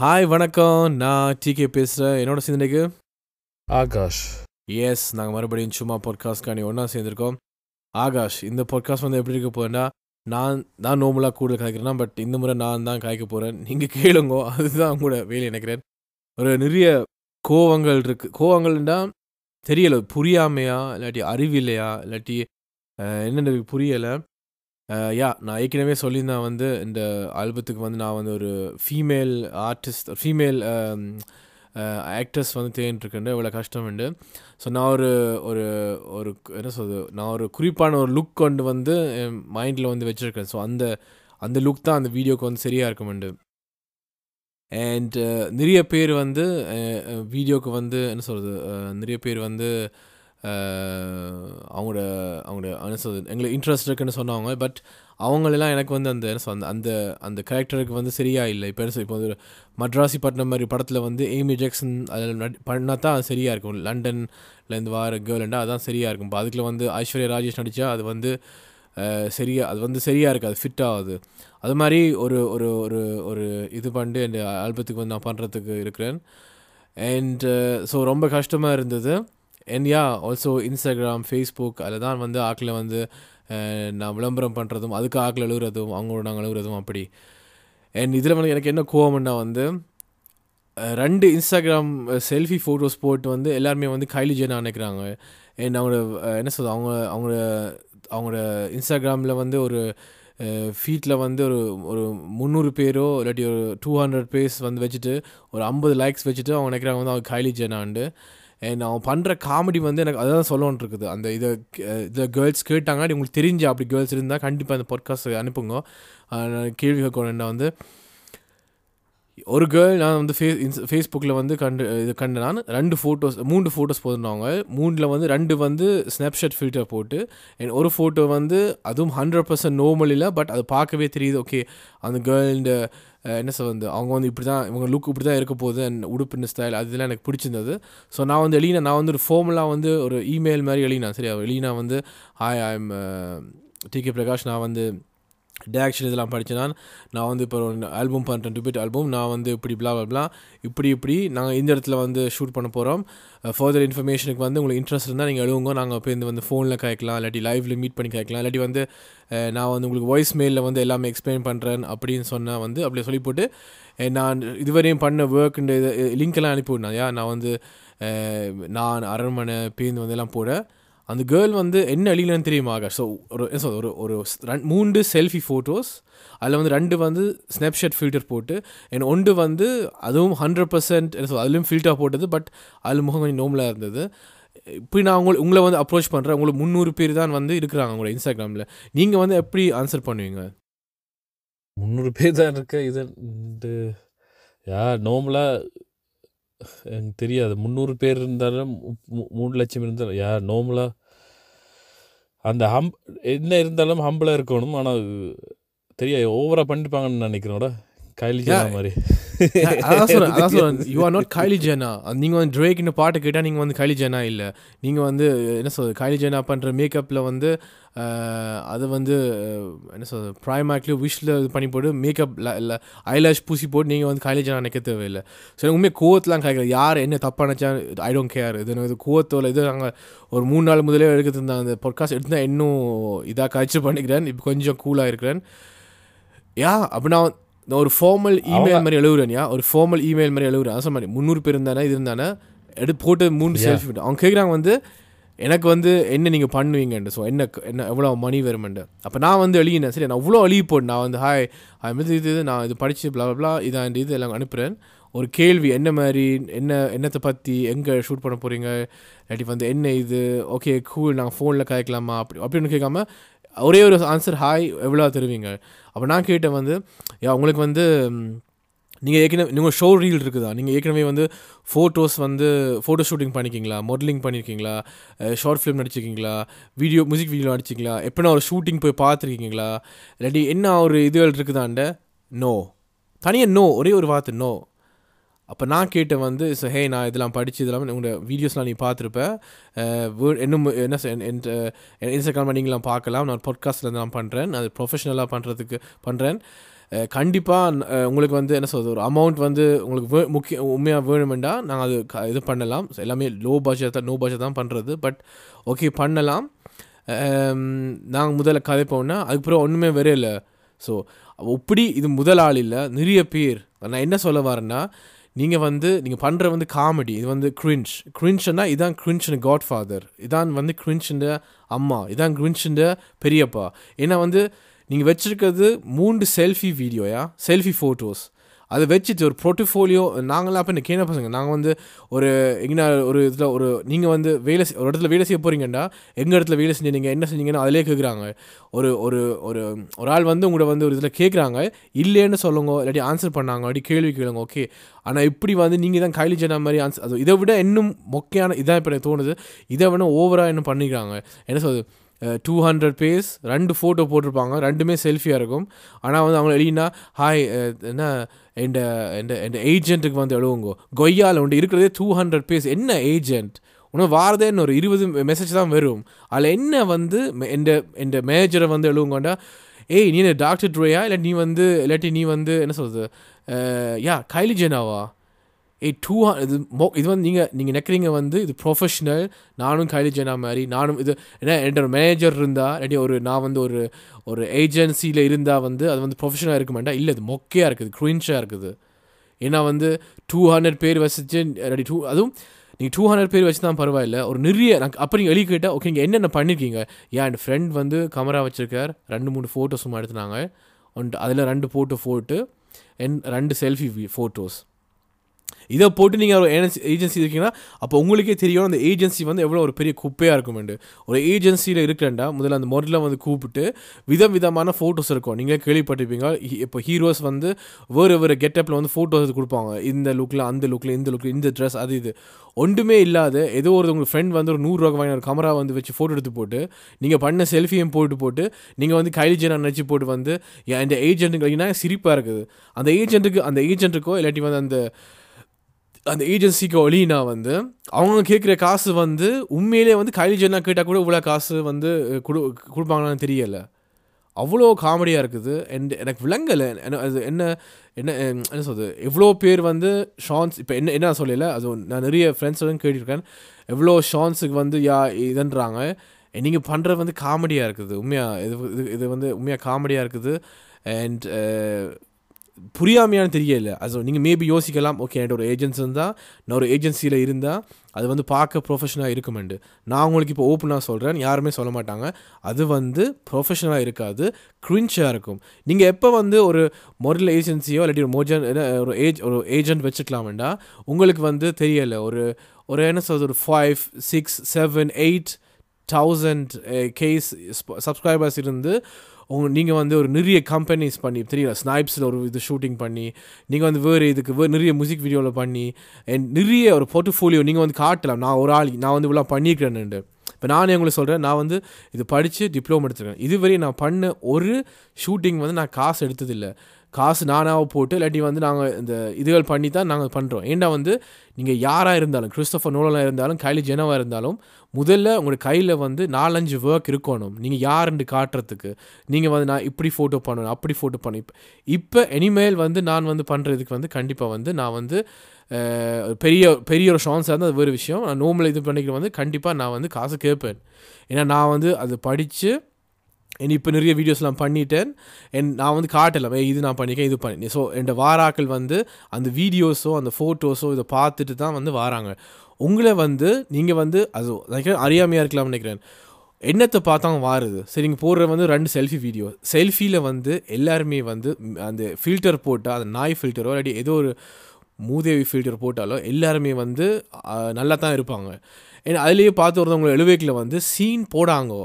Hi வணக்கம். நான் decay பேசுகிறேன் என்னோட சேர்ந்துக்கு ஆகாஷ். எஸ் நாங்கள் மறுபடியும் சும்மா பாட்காஸ்ட்காணி ஒன்றா சேர்ந்துருக்கோம். ஆகாஷ் இந்த பாட்காஸ்ட் வந்து எப்படி இருக்க போகிறேன்னா நான் நான் நோமலாக கூட காய்க்கிறேன்னா பட் இந்த முறை நான் தான் காய்க்க போகிறேன் நீங்கள் கேளுங்கோ. அதுதான் உங்களோட வேலை நினைக்கிறேன். ஒரு நிறைய கோவங்கள் இருக்குது கோவங்கள்னா தெரியல. புரியாமையா இல்லாட்டி அறிவில்லையா இல்லாட்டி என்னென்ன புரியலை. யா நான் ஏற்கனவே சொல்லியிருந்தேன் வந்து இந்த ஆல்பத்துக்கு வந்து நான் வந்து ஒரு ஃபீமேல் ஆர்டிஸ்ட் ஃபீமேல் ஆக்டர்ஸ் வந்து தேடிட்டுருக்கேன் இவ்வளோ கஷ்டம் உண்டு ஸோ நான் ஒரு ஒரு ஒரு என்ன சொல்றது நான் ஒரு குறிப்பான ஒரு லுக் கொண்டு வந்து என் மைண்டில் வந்து வச்சுருக்கேன். ஸோ அந்த அந்த லுக் தான் அந்த வீடியோக்கு வந்து சரியாக இருக்குமெண்டு. அண்ட் நிறைய பேர் வந்து வீடியோக்கு வந்து என்ன சொல்கிறது நிறைய பேர் வந்து அவங்களோட அவங்களோட அனுசது எங்களுக்கு இன்ட்ரெஸ்ட் இருக்குன்னு சொன்னாங்க பட் அவங்களெல்லாம் எனக்கு வந்து அந்த அந்த அந்த அந்த கேரக்டருக்கு வந்து சரியா இல்லை. இப்போ இப்போ வந்து மட்ராசி பட்டினம் மாதிரி படத்தில் வந்து ஏமி ஜாக்சன் அதில் நடி பண்ணால் தான் அது சரியாக இருக்கும். லண்டன்லேருந்து வார கேர்ள்ண்டா அதுதான் சரியாக இருக்கும். இப்போ அதுக்குள்ள வந்து ஐஸ்வர்யா ராஜேஷ் நடித்தா அது வந்து சரியாக சரியா அது வந்து சரியாக இருக்குது அது ஃபிட் ஆகுது. அது மாதிரி ஒரு ஒரு ஒரு ஒரு இது பண்ணிட்டு என் ஆல்பத்துக்கு வந்து நான் பண்ணுறதுக்கு இருக்கிறேன். அண்ட் ஸோ ரொம்ப கஷ்டமாக இருந்தது. And yeah also Instagram Facebook அதில் தான் வந்து ஆக்கில் வந்து நான் விளம்பரம் பண்ணுறதும் அதுக்கு ஆக்கில் எழுதுறதும் அவங்களோட நாங்கள் எழுதுறதும் அப்படி. அண்ட் இதில் வந்து எனக்கு என்ன கோவம்னா வந்து ரெண்டு இன்ஸ்டாகிராம் செல்ஃபி ஃபோட்டோஸ் போட்டு வந்து எல்லாருமே வந்து கைலி ஜெனா நினைக்கிறாங்க. அண்ட் அவங்களோட என்ன சொல்றது அவங்க அவங்களோட அவங்களோட இன்ஸ்டாகிராமில் வந்து ஒரு ஃபீட்டில் வந்து ஒரு ஒரு முந்நூறு பேரோ இல்லாட்டி ஒரு டூ ஹண்ட்ரட் பேஸ் வந்து வச்சுட்டு ஒரு ஐம்பது லைக்ஸ் வச்சுட்டு அவங்க நினைக்கிறாங்க வந்து அவங்க கைலி ஜெனாண்டு அண்ட் அவன் பண்ணுற காமெடி வந்து எனக்கு அதான் சொல்லணும்னு இருக்குது அந்த இதை இதை கேர்ள்ஸ் கேட்டாங்க உங்களுக்கு தெரிஞ்சு அப்படி கேர்ள்ஸ் இருந்தால் கண்டிப்பாக அந்த பாட்காஸ்ட் அனுப்புங்க. நான் கேள்வி கேட்கணும் வந்து ஒரு கேர்ள் நான் வந்து ஃபே ஃபேஸ்புக்கில் வந்து கண்டு இது கண்டு நான் ரெண்டு ஃபோட்டோஸ் மூணு ஃபோட்டோஸ் போட்டிருந்தாங்க. மூணில் வந்து ரெண்டு வந்து ஸ்னாப்ஷாட் ஃபில்டர் போட்டு என் ஒரு ஃபோட்டோ வந்து அதுவும் ஹண்ட்ரட் பர்சன்ட் நோமல் இல்லை பட் அது பார்க்கவே தெரியுது. ஓகே அந்த கேர்ள்ட என்ன சார் வந்து அவங்க வந்து இப்படி தான் இவங்க லுக் இப்படி தான் இருக்க போகுது உடுப்பு உடுப்பின் ஸ்டைல் அதெல்லாம் எனக்கு பிடிச்சிருந்தது. ஸோ நான் வந்து எழுதினேன் நான் வந்து ஒரு ஃபார்முலாக வந்து ஒரு இமெயில் மாதிரி எழுதினேன். சரியா? எழுதினா வந்து hi I am DK Prakash நான் வந்து டேரக்ஷன் இதெல்லாம் படித்தேன்னா நான் வந்து இப்போ ஒரு ஆல்பம் பண்ணுறேன் டிபிட் ஆல்பம் நான் வந்து இப்படி blah blah இப்படி இப்படி நாங்கள் இந்த இடத்துல வந்து ஷூட் பண்ண போகிறோம் ஃபர்தர் இன்ஃபர்மேஷனுக்கு வந்து உங்களுக்கு இன்ட்ரெஸ்ட் இருந்தால் நீங்கள் எழுவுங்க நாங்கள் இப்போ இந்த வந்து ஃபோனில் கேட்கலாம். இல்லாட்டி லைவ்ல மீட் பண்ணி கேட்கலாம். இல்லாட்டி வந்து நான் வந்து உங்களுக்கு வாய்ஸ் மெயிலில் வந்து எல்லாமே எக்ஸ்பிளைன் பண்ணுறேன் அப்படின்னு சொன்னால் வந்து அப்படியே சொல்லி போட்டு நான் இதுவரையும் பண்ண ஒர்க்குன்ற இது லிங்க்கெல்லாம் அனுப்பி விடணும் நான் வந்து நான் அரண்மனை பேருந்து வந்து எல்லாம் போட அந்த கேர்ள் வந்து என்ன அழிலன்னு தெரியுமா ஆகாஷ்? ஸோ ஒரு என்ன ஒரு ஒரு மூன்று செல்ஃபி ஃபோட்டோஸ் அதில் வந்து ரெண்டு வந்து ஸ்னாப்ஷாட் ஃபில்டர் போட்டு என் ஒன்று வந்து அதுவும் ஹண்ட்ரட் பர்சன்ட் என்ன அதுலேயும் ஃபில்டர் போட்டது பட் அதில் முகம் கொஞ்சம் நோமலாக இருந்தது. இப்படி நான் உங்களை உங்களை வந்து அப்ரோச் பண்ணுறேன் உங்களுக்கு முந்நூறு பேர் தான் வந்து இருக்கிறாங்க உங்களோட இன்ஸ்டாகிராமில் நீங்கள் வந்து எப்படி ஆன்சர் பண்ணுவீங்க? முந்நூறு பேர் தான் இருக்க இது யா நோம்பலாக எனக்கு தெரியாது. முந்நூறு பேர் இருந்தாலும் மூணு லட்சம் இருந்தாலும் யா நோம்பலாக அந்த ஹம் என்ன இருந்தாலும் ஹம்பிளாக இருக்கணும். ஆனால் தெரியாது. ஓவராக பண்ணிப்பாங்கன்னு நினைக்கிறோட கைலி Yeah. மாதிரி. அதான் சொல்றேன் அதான் சொல்றேன் you are not Kylie Jenner நீங்கள் வந்து ட்ரேக்னு பாட்டு கேட்டால் நீங்கள் வந்து கைலி ஜெனா இல்லை. நீங்கள் வந்து என்ன சொல்றது கைலி ஜெனா பண்ணுற மேக்கப்பில் வந்து அஹ், அது வந்து அஹ், என்ன சொல்றது ப்ரைமேக்லேயும் விஷில் இது பண்ணி போட்டு மேக்கப் இல்லை ஐலாஷ் பூசி போட்டு நீங்கள் வந்து கைலி ஜெனா நிற்க தேவையில்லை. ஸோ எனக்கு உண்மையாக கோவத்தெலாம் கேட்குறது யார் என்ன தப்பாக நினச்சா ஐ டோன்ட் கேர் இது இது கோவத்தோல இது நாங்கள் ஒரு மூணு நாள் முதலே எடுக்கிறது இருந்தால் அந்த பாட்காஸ்ட் எடுத்து இன்னும் இதாக கழிச்சு பண்ணிக்கிறேன். இப்போ கொஞ்சம் கூலாக இருக்கிறேன். யா அப்போ நான் நான் ஒரு ஃபார்மல் இமெயில் மாதிரி எழுதுறேன் யா ஒரு ஃபார்மல் இமெயில் மாதிரி எழுதுறேன் அதான் மாதிரி முந்நூறு பேர் இருந்தானே இது இருந்தானே? எடுத்து போட்டு மூணு. செல்ஃபி அவங்க கேட்குறாங்க வந்து எனக்கு வந்து என்ன நீங்கள் பண்ணுவீங்கன்ட்டு. ஸோ என்ன என்ன எவ்வளோ மணி வருமெண்டு அப்போ நான் வந்து எழுதினேன். சரி நான் அவ்வளோ எழுதி போட்டு நான் வந்து ஹாய் இது இது இது நான் இது படித்து blah blah இதான் இந்த இது எல்லாம் அனுப்புகிறேன் ஒரு கேள்வி என்ன மாதிரி என்ன என்னத்தை பற்றி எங்கே ஷூட் பண்ண போகிறீங்க இல்லாட்டி வந்து என்ன இது? ஓகே கூல் நாங்கள் ஃபோனில் கேட்கலாமா அப்படி அப்படின்னு கேட்காம ஒரே ஒரு ஆன்சர் ஹாய் எவ்வளோ தருவீங்க? அப்போ நான் கேட்டேன் வந்து உங்களுக்கு வந்து நீங்கள் ஏற்கனவே நீங்கள் ஷோ ரீல் இருக்குதா? நீங்கள் ஏற்கனவே வந்து ஃபோட்டோஸ் வந்து ஃபோட்டோ ஷூட்டிங் பண்ணியிருக்கீங்களா மாடலிங் பண்ணியிருக்கீங்களா ஷார்ட் ஃபிலிம் நடிச்சிருக்கீங்களா? வீடியோ மியூசிக் வீடியோ நடிச்சிங்களா எப்படின்னா ஒரு ஷூட்டிங் போய் பார்த்துருக்கீங்களா? இல்லாட்டி என்ன ஒரு இதுகள் இருக்குதாண்ட நோ தனியாக நோ ஒரே ஒரு வார்த்தை நோ அப்போ நான் கேட்டேன் வந்து ஸோ ஹே நான் இதெல்லாம் படித்து இதெல்லாம் உங்களோட வீடியோஸ்லாம் நீ பார்த்துருப்பேன் இன்னும் என்ன இன்ஸ்டாகிராம் நீங்களாம் பார்க்கலாம் நான் பாட்காஸ்ட்டில் நான் பண்ணுறேன் அது ப்ரொஃபஷனலாக பண்ணுறதுக்கு பண்ணுறேன் கண்டிப்பாக உங்களுக்கு வந்து என்ன சொல்கிறது ஒரு அமௌண்ட் வந்து உங்களுக்கு வே முக்கிய உண்மையாக வேணுமெண்டா நாங்கள் அது க- இது பண்ணலாம். எல்லாமே லோ பட்ஜெட் தான் நோ பட்ஜெட் தான் பண்ணுறது பட் ஓகே பண்ணலாம். நாங்கள் முதல்ல கதைப்போம்னா அதுக்கப்புறம் ஒன்றுமே வரையில்லை ஸோ இப்படி இது முதல் ஆள் இல்லை நிறைய பேர். நான் என்ன சொல்ல வரேன்னா நீங்கள் வந்து நீங்கள் பண்ணுற வந்து காமெடி இது வந்து க்ரின்ச் கிரின்ச்னா இதான் கிரின்ச்னு காட் ஃபாதர் இதான் வந்து கிரின்ச்சுன்ற அம்மா. இதான் கிரின்ச்சுன்ற பெரியப்பா. ஏன்னா வந்து நீங்கள் வச்சுருக்கிறது மூன்று செல்ஃபி வீடியோயா செல்ஃபி ஃபோட்டோஸ் அதை வச்சுட்டு ஒரு போர்ட்ஃபோலியோ நாங்களாம் அப்போ கேன பசங்க நாங்கள் வந்து ஒரு எங்கன்னா ஒரு இதில் ஒரு நீங்கள் வந்து வேலை ஒரு இடத்துல வேலை செய்ய போகிறீங்கன்னா எங்கள் இடத்துல வேலை செஞ்சு நீங்கள் என்ன செஞ்சீங்கன்னு அதிலே கேட்குறாங்க ஒரு ஒரு ஒரு ஒரு ஆள் வந்து உங்களை வந்து ஒரு இதில் கேட்குறாங்க இல்லைன்னு சொல்லுங்க இல்லாட்டி ஆன்சர் பண்ணாங்க அப்படி கேள்வி கேளுங்க ஓகே ஆனால் இப்படி வந்து நீங்கள் தான் கைலி ஜனா மாதிரி ஆன்சர் அது இதை விட இன்னும் மொக்கையான இதான் இப்போ எனக்கு தோணுது இதை விட ஓவராக இன்னும் பண்ணிக்கிறாங்க. என்ன சொல்றது? டூ ஹண்ட்ரட் பேஸ் ரெண்டு ஃபோட்டோ போட்டிருப்பாங்க. ரெண்டுமே செல்ஃபியாக இருக்கும். ஆனால் வந்து அவங்க எழுதினா ஹாய் என்ன எந்த எந்த எந்த ஏஜென்ட்டுக்கு வந்து எழுவுங்கோ கொய்யால் உண்டு இருக்கிறதே டூ ஹண்ட்ரட் பேஸ். என்ன ஏஜென்ட் உனக்கு வாரதேன்னு ஒரு இருபது மெசேஜ் தான் வரும். அதில் என்ன வந்து எந்த எந்த மேனேஜரை வந்து எழுவுங்கண்டா ஏய் நீ டாக்டர் ட்ரேயா? இல்லை நீ வந்து இல்லாட்டி நீ வந்து என்ன சொல்கிறது யா கைலி ஜெனாவா ஏ டூ இது மோ- இது வந்து நீங்கள் நீங்கள் நினைக்கிறீங்க வந்து இது ப்ரொஃபஷனல் நானும் கைலி ஜெனா மாதிரி நானும் இது ஏன்னா என்கிட்ட ஒரு மேனேஜர் இருந்தால் இல்லாட்டி ஒரு நான் வந்து ஒரு ஒரு ஏஜென்சியில் இருந்தால் வந்து அது வந்து ப்ரொஃபஷனலாக இருக்க மாட்டா? இல்லை இது மொக்கையாக இருக்குது க்ரீன்ஷாக இருக்குது. ஏன்னா வந்து டூ ஹண்ட்ரட் பேர் வசிச்சு ரெடி டூ அதுவும் நீங்கள் டூ ஹண்ட்ரட் பேர் வச்சு தான் பரவாயில்ல. ஒரு நிறைய நான் அப்போ நீங்கள் எழுதி கேட்டால் ஓகே நீங்கள் என்னென்ன பண்ணியிருக்கீங்க ஏன் என் ஃப்ரெண்ட் வந்து கமரா வச்சுருக்கார் ரெண்டு மூணு ஃபோட்டோஸ் சும்மா எடுத்துனாங்க. அதில் ரெண்டு ஃபோட்டோ போட்டு என் ரெண்டு செல்ஃபி ஃபோட்டோஸ் இதை போட்டு நீங்கள் ஒரு ஏஜென்சி இருக்கீங்கன்னா அப்போ உங்களுக்கே தெரியும் அந்த ஏஜென்சி வந்து எவ்வளோ ஒரு பெரிய குப்பையாக இருக்குமெண்டு. ஒரு ஏஜென்சியில் இருக்கிறேன்டா முதல்ல அந்த முறையில் வந்து கூப்பிட்டு விதம் விதமான ஃபோட்டோஸ் இருக்கும். நீங்கள் கேள்விப்பட்டிருப்பீங்க இப்போ ஹீரோஸ் வந்து வேறு வேறு கெட்டப்பில் வந்து ஃபோட்டோஸ் கொடுப்பாங்க. இந்த லுக்கில் அந்த லுக்கில் இந்த லுக்கில் இந்த ட்ரெஸ் அது இது. ஒன்றுமே இல்லாத ஏதோ ஒரு உங்கள் ஃப்ரெண்ட் வந்து ஒரு நூறுரூவா வாங்கின ஒரு கேமரா வந்து வச்சு ஃபோட்டோ எடுத்து போட்டு நீங்கள் பண்ண செல்ஃபியும் போட்டு போட்டு நீங்கள் வந்து கைலிஜனா நினச்சி போட்டு வந்து இந்த ஏஜென்ட்டுக்கு சிரிப்பாக இருக்குது. அந்த ஏஜென்ட்டுக்கு அந்த ஏஜென்ட்டுக்கோ இல்லாட்டி வந்து அந்த அந்த ஏஜென்சிக்கு ஒளினா வந்து அவங்க கேட்குற காசு வந்து உண்மையிலே வந்து கைலி ஜென்னா கேட்டால் கூட இவ்வளோ காசு வந்து கொடு கொடுப்பாங்களான்னு தெரியலை. அவ்வளோ காமெடியாக இருக்குது. அண்ட் எனக்கு விளங்கலை. என்ன அது என்ன என்ன என்ன சொல்கிறது எவ்வளோ பேர் வந்து ஷான்ஸ் இப்போ என்ன என்ன சொல்லல அது நான் நிறைய ஃப்ரெண்ட்ஸோட கேட்டிருக்கேன். எவ்வளோ ஷான்ஸுக்கு வந்து யா இதுன்றாங்க. நீங்கள் பண்ணுறது வந்து காமெடியாக இருக்குது. உண்மையாக இது இது இது வந்து உண்மையாக காமெடியாக இருக்குது. அண்ட் புரியாமையானு தெரியல. அது நீங்கள் மேபி யோசிக்கலாம். ஓகே என்கிட்ட ஒரு ஏஜென்சி இருந்தால் நான் ஒரு ஏஜென்சியில் இருந்தால் அது வந்து பார்க்க ப்ரொஃபஷனலாக இருக்குமெண்டு. நான் உங்களுக்கு இப்போ ஓப்பனாக சொல்கிறேன் யாருமே சொல்ல மாட்டாங்க. அது வந்து ப்ரொஃபஷனலாக இருக்காது. க்ரின்ச்சாக இருக்கும். நீங்கள் எப்போ வந்து ஒரு மொரில் ஏஜென்சியோ இல்லாட்டி ஒரு மோஜன் ஒரு ஏஜ் ஒரு ஏஜென்ட் வச்சுக்கலாமெண்டா உங்களுக்கு வந்து தெரியலை. ஒரு ஒரு என்ன சொல்கிறது ஒரு five six seven eight thousand case subscribers இருந்து உங்க நீங்கள் வந்து ஒரு நிறைய கம்பெனிஸ் பண்ணி தெரியல ஸ்னைப்ஸில் ஒரு இது ஷூட்டிங் பண்ணி நீங்கள் வந்து வேறு இதுக்கு வே நிறைய மியூசிக் வீடியோவில் பண்ணி என் நிறைய ஒரு போர்ட்ஃபோலியோ நீங்கள் வந்து காட்டலாம். நான் ஒரு ஆள் நான் வந்து இவ்வளோ பண்ணியிருக்கிறேன்னு இப்போ நானே உங்களுக்கு சொல்கிறேன் நான் வந்து இது படித்து டிப்ளமோ எடுத்துருக்கேன். இதுவரை நான் பண்ண ஒரு ஷூட்டிங் வந்து நான் காசு எடுத்ததில்லை. காசு நானாக போட்டு இல்லாட்டி வந்து நாங்கள் இந்த இதுகள் பண்ணி தான் நாங்கள் பண்ணுறோம் ஏண்டா வந்து நீங்கள் யாராக இருந்தாலும் கிறிஸ்டோஃபர் நோலனாக இருந்தாலும் கைலி ஜெனவாக இருந்தாலும் முதல்ல உங்களோட கையில் வந்து நாலஞ்சு ஒர்க் இருக்கணும். நீங்கள் யாருன்னு காட்டுறதுக்கு. நீங்கள் வந்து நான் இப்படி ஃபோட்டோ பண்ணணும் அப்படி ஃபோட்டோ பண்ணணும். இப்போ இப்போ இனிமேல் வந்து நான் வந்து பண்ணுறதுக்கு வந்து கண்டிப்பாக வந்து நான் வந்து பெரிய பெரிய ஒரு ஷான்ஸாக இருந்தால் அது வேறு விஷயம். நான் நோம்பில் இது பண்ணிக்கிற வந்து கண்டிப்பாக நான் வந்து காசு கேட்பேன் ஏன்னா நான் வந்து அது படித்து என் இப்போ நிறைய வீடியோஸ்லாம் பண்ணிட்டேன். என் நான் வந்து காட்டலாம் ஏ இது நான் பண்ணிக்கேன் இது பண்ணி ஸோ என் வாராக்கள் வந்து அந்த வீடியோஸோ அந்த ஃபோட்டோஸோ இதை பார்த்துட்டு தான் வந்து வாராங்க. உங்களை வந்து நீங்கள் வந்து அது நினைக்கிறேன் அறியாமையாக இருக்கலாம்னு நினைக்கிறேன். என்னத்தை பார்த்தாங்க வாருது. சரி நீங்கள் போடுற வந்து ரெண்டு செல்ஃபி வீடியோ செல்ஃபியில் வந்து எல்லாருமே வந்து அந்த ஃபில்டர் போட்டால் அந்த நாய் ஃபில்டரோ இல்லாட்டி ஏதோ ஒரு மூதேவி ஃபில்டர் போட்டாலோ எல்லாருமே வந்து நல்லா தான் இருப்பாங்க. ஏன்னா அதுலேயே பார்த்து ஒருத்தவங்களை எழுவேக்கில் வந்து சீன் போடாங்கோ.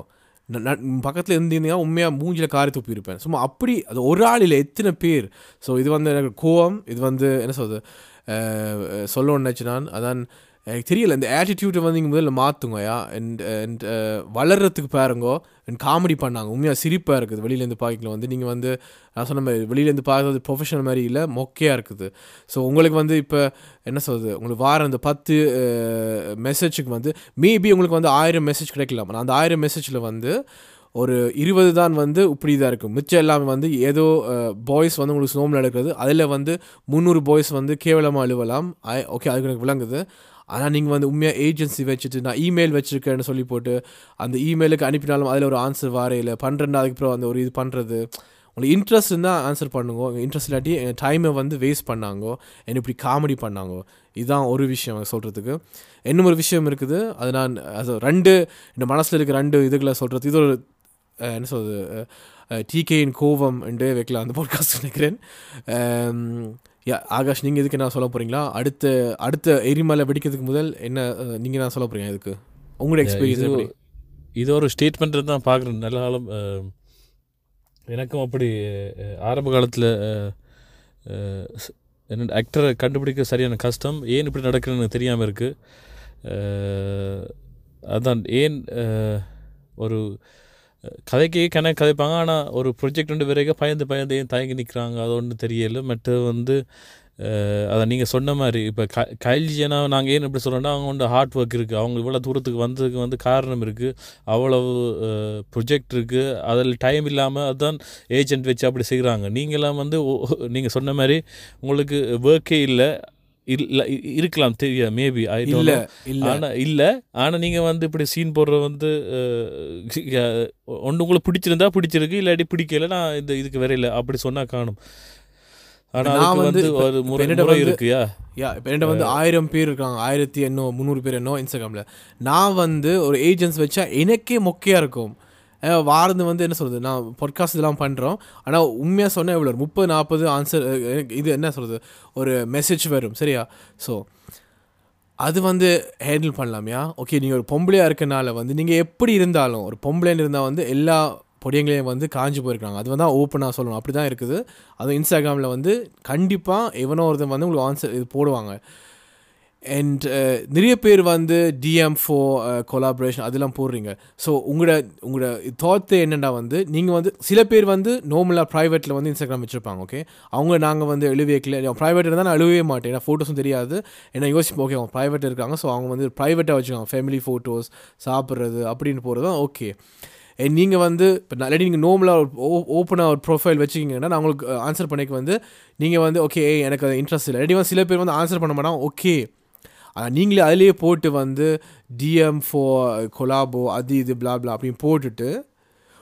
பக்கத்தில் இருந்தீங்கன்னா உண்மையாக மூஞ்சில் காரி துப்பியிருப்பேன் சும்மா அப்படி அது ஒரு ஆள் இல்லை எத்தனை பேர். ஸோ இது வந்து எனக்கு கோவம் இது வந்து என்ன சொல்கிறது சொல்ல சொல்லணும்னு நான். அதான் எனக்கு தெரியல இந்த ஆட்டிடியூட்டை வந்து நீங்கள் முதல்ல மாற்றுங்கயா அண்ட் அண்ட் uh, வளர்கிறதுக்கு பாருங்கோ. அண்ட் காமெடி பண்ணாங்க. உண்மையாக சிரிப்பாக இருக்குது. வெளியிலேருந்து பார்க்கல வந்து நீங்கள் வந்து நான் சொன்ன மாதிரி வெளியிலேருந்து பார்க்கறது ப்ரொஃபஷனல் மாதிரி இல்லை மொக்கையாக இருக்குது. ஸோ உங்களுக்கு வந்து இப்போ என்ன சொல்கிறது உங்களுக்கு வார அந்த பத்து uh, மெசேஜுக்கு வந்து மேபி உங்களுக்கு வந்து ஆயிரம் மெசேஜ் கிடைக்கலாம். நான் அந்த ஆயிரம் மெசேஜில் வந்து ஒரு இருபது தான் வந்து இப்படி இதாக இருக்கும் மிச்சம் எல்லாமே வந்து ஏதோ uh, பாய்ஸ் வந்து உங்களுக்கு ஸ்னோமில் நடக்கிறது அதில் வந்து முந்நூறு பாய்ஸ் வந்து கேவலமாக அழுவலாம். ஓகே அதுக்கு எனக்கு விளங்குது. ஆனால் நீங்கள் வந்து உண்மையாக ஏஜென்சி வச்சுட்டு நான் இமெயில் வச்சுருக்கேன்னு சொல்லி போட்டு அந்த இமெயிலுக்கு அனுப்பினாலும் அதில் ஒரு ஆன்சர் வாரையில் பண்ணுறேன்னா அதுக்கப்புறம் அந்த ஒரு இது பண்ணுறது உங்களுக்கு இன்ட்ரெஸ்ட் இருந்தால் ஆன்சர் பண்ணுங்க. இன்ட்ரெஸ்ட் இல்லாட்டி என் டைமை வந்து வேஸ்ட் பண்ணாங்கோ. என்னை இப்படி காமெடி பண்ணாங்கோ. இதுதான் ஒரு விஷயம் சொல்கிறதுக்கு இன்னும் ஒரு விஷயம் இருக்குது. அது நான் அது ரெண்டு இந்த மனசில் இருக்க ரெண்டு இதுகளை சொல்கிறது இது ஒரு என்ன சொல்கிறது டிகேயின் கோவம் என்று வைக்கலாம் அந்த பாட்காஸ்ட் நினைக்கிறேன். ஆகாஷ் நீங்கள் இதுக்கு என்ன சொல்ல போகிறீங்களா அடுத்த அடுத்த எரிமலை வெடிக்கிறதுக்கு முதல் என்ன நீங்கள் என்ன சொல்ல போகிறீங்க இதுக்கு? உங்களோட எக்ஸ்பீரியன்ஸ் இது ஒரு ஸ்டேட்மெண்ட் தான் பார்க்குறேன். நல்ல காலம் எனக்கும் அப்படி ஆரம்ப காலத்தில் என்ன ஆக்டரை கண்டுபிடிக்க சரியான கஷ்டம். ஏன் இப்படி நடக்குதுன்னு தெரியாமல் இருக்குது அதான் ஏன் ஒரு கதைக்கு கணக்கு கதைப்பாங்க. ஆனால் ஒரு ப்ரொஜெக்ட் ரெண்டு வரைக்கும் பயந்து பயந்து ஏன் தயங்கி நிற்கிறாங்க அது ஒன்றும் தெரியல. மற்ற வந்து அதை நீங்கள் சொன்ன மாதிரி இப்போ க கைல்ஜியனா நாங்கள் ஏன் இப்படி சொல்கிறோன்னா அவங்க வந்து ஹார்ட் ஒர்க் இருக்குது அவங்க இவ்வளோ தூரத்துக்கு வந்ததுக்கு வந்து காரணம் இருக்குது அவ்வளவு ப்ரொஜெக்ட் இருக்குது அதில் டைம் இல்லாமல் அதுதான் ஏஜென்ட் வச்சு அப்படி செய்கிறாங்க நீங்களாம் வந்து நீங்கள் சொன்ன மாதிரி உங்களுக்கு ஒர்க்கே இல்லை. இல்லை இருக்கலாம் தெரியா மேபி ஐ இல்லை இல்லை. ஆனால் இல்லை ஆனால் நீங்கள் வந்து இப்படி சீன் போடுற வந்து ஒன்று உங்களுக்கு பிடிச்சிருந்தா பிடிச்சிருக்கு இல்லாட்டி பிடிக்கல நான் இந்த இதுக்கு வரையில அப்படி சொன்னால் காணும். ஆனால் நான் அதுக்கு வந்து ஒரு முறை இருக்குயா? யா இப்போ என்கிட்ட வந்து ஆயிரம் பேர் இருக்காங்க ஆயிரத்தி எண்ணோ முந்நூறு பேர் என்னோ இன்ஸ்டாகிராமில் நான் வந்து ஒரு ஏஜென்ட்ஸ் வச்சா எனக்கே மொக்கையாக இருக்கும். வாரந்து வாரது வந்து என்ன சொல்கிறது நான் பொட்காஸ்ட் இதெல்லாம் பண்ணுறோம் ஆனால் உண்மையாக சொன்னால் எவ்வளோ முப்பது நாற்பது ஆன்சர் இது என்ன சொல்கிறது ஒரு மெசேஜ் வரும் சரியா? ஸோ அது வந்து ஹேண்டில் பண்ணலாமையா? ஓகே நீங்கள் ஒரு பொம்பளையாக இருக்கனால வந்து நீங்கள் எப்படி இருந்தாலும் ஒரு பொம்பளைன்னு இருந்தால் வந்து எல்லா பொடியங்களையும் வந்து காஞ்சி போயிருக்காங்க அது வந்து ஓப்பனாக சொல்லணும். அப்படி தான் இருக்குது. அதுவும் இன்ஸ்டாகிராமில் வந்து கண்டிப்பாக எவனோ ஒருத்தன் வந்து உங்களுக்கு ஆன்சர் இது போடுவாங்க. அண்ட் uh, நிறைய பேர் வந்து டிஎம் ஃபோ கொலாபரேஷன் அதெல்லாம் போடுறீங்க. ஸோ உங்களோட உங்களோட தாத்து என்னென்னா வந்து நீங்கள் வந்து சில பேர் வந்து நார்மலாக ப்ரைவேட்டில் வந்து இன்ஸ்டாகிராம் வச்சுருப்பாங்க ஓகே அவங்க நாங்கள் வந்து எழுவியக்கல ப்ரைவேட் இருந்தால் நான் எழுவே மாட்டேன். ஏன்னா ஃபோட்டோஸும் தெரியாது. ஏன்னா யோசிப்போம் ஓகே அவங்க ப்ரைவேட்டில் இருக்காங்க ஸோ அவங்க வந்து ப்ரைவேட்டாக வச்சுக்காங்க ஃபேமிலி ஃபோட்டோஸ் சாப்பிட்றது அப்படின்னு போகிறது தான் ஓகே நீங்கள் வந்து இப்போ இல்லாட்டி நீங்கள் நோமலாக ஓப்பனாக ஒரு ப்ரொஃபைல் வச்சுக்கிங்கன்னா நான் உங்களுக்கு uh, ஆன்சர் பண்ணிக்க வந்து நீங்கள் வந்து ஓகே எனக்கு அது இன்ட்ரெஸ்ட் இல்லை. இல்லாட்டி வந்து சில பேர் வந்து ஆன்சர் பண்ண மாட்டாங்க ஓகே நீங்களே அதிலேயே போட்டு வந்து டிஎம் ஃபோ கொலாபோ அது இது பிளா பிளா அப்படின்னு போட்டுட்டு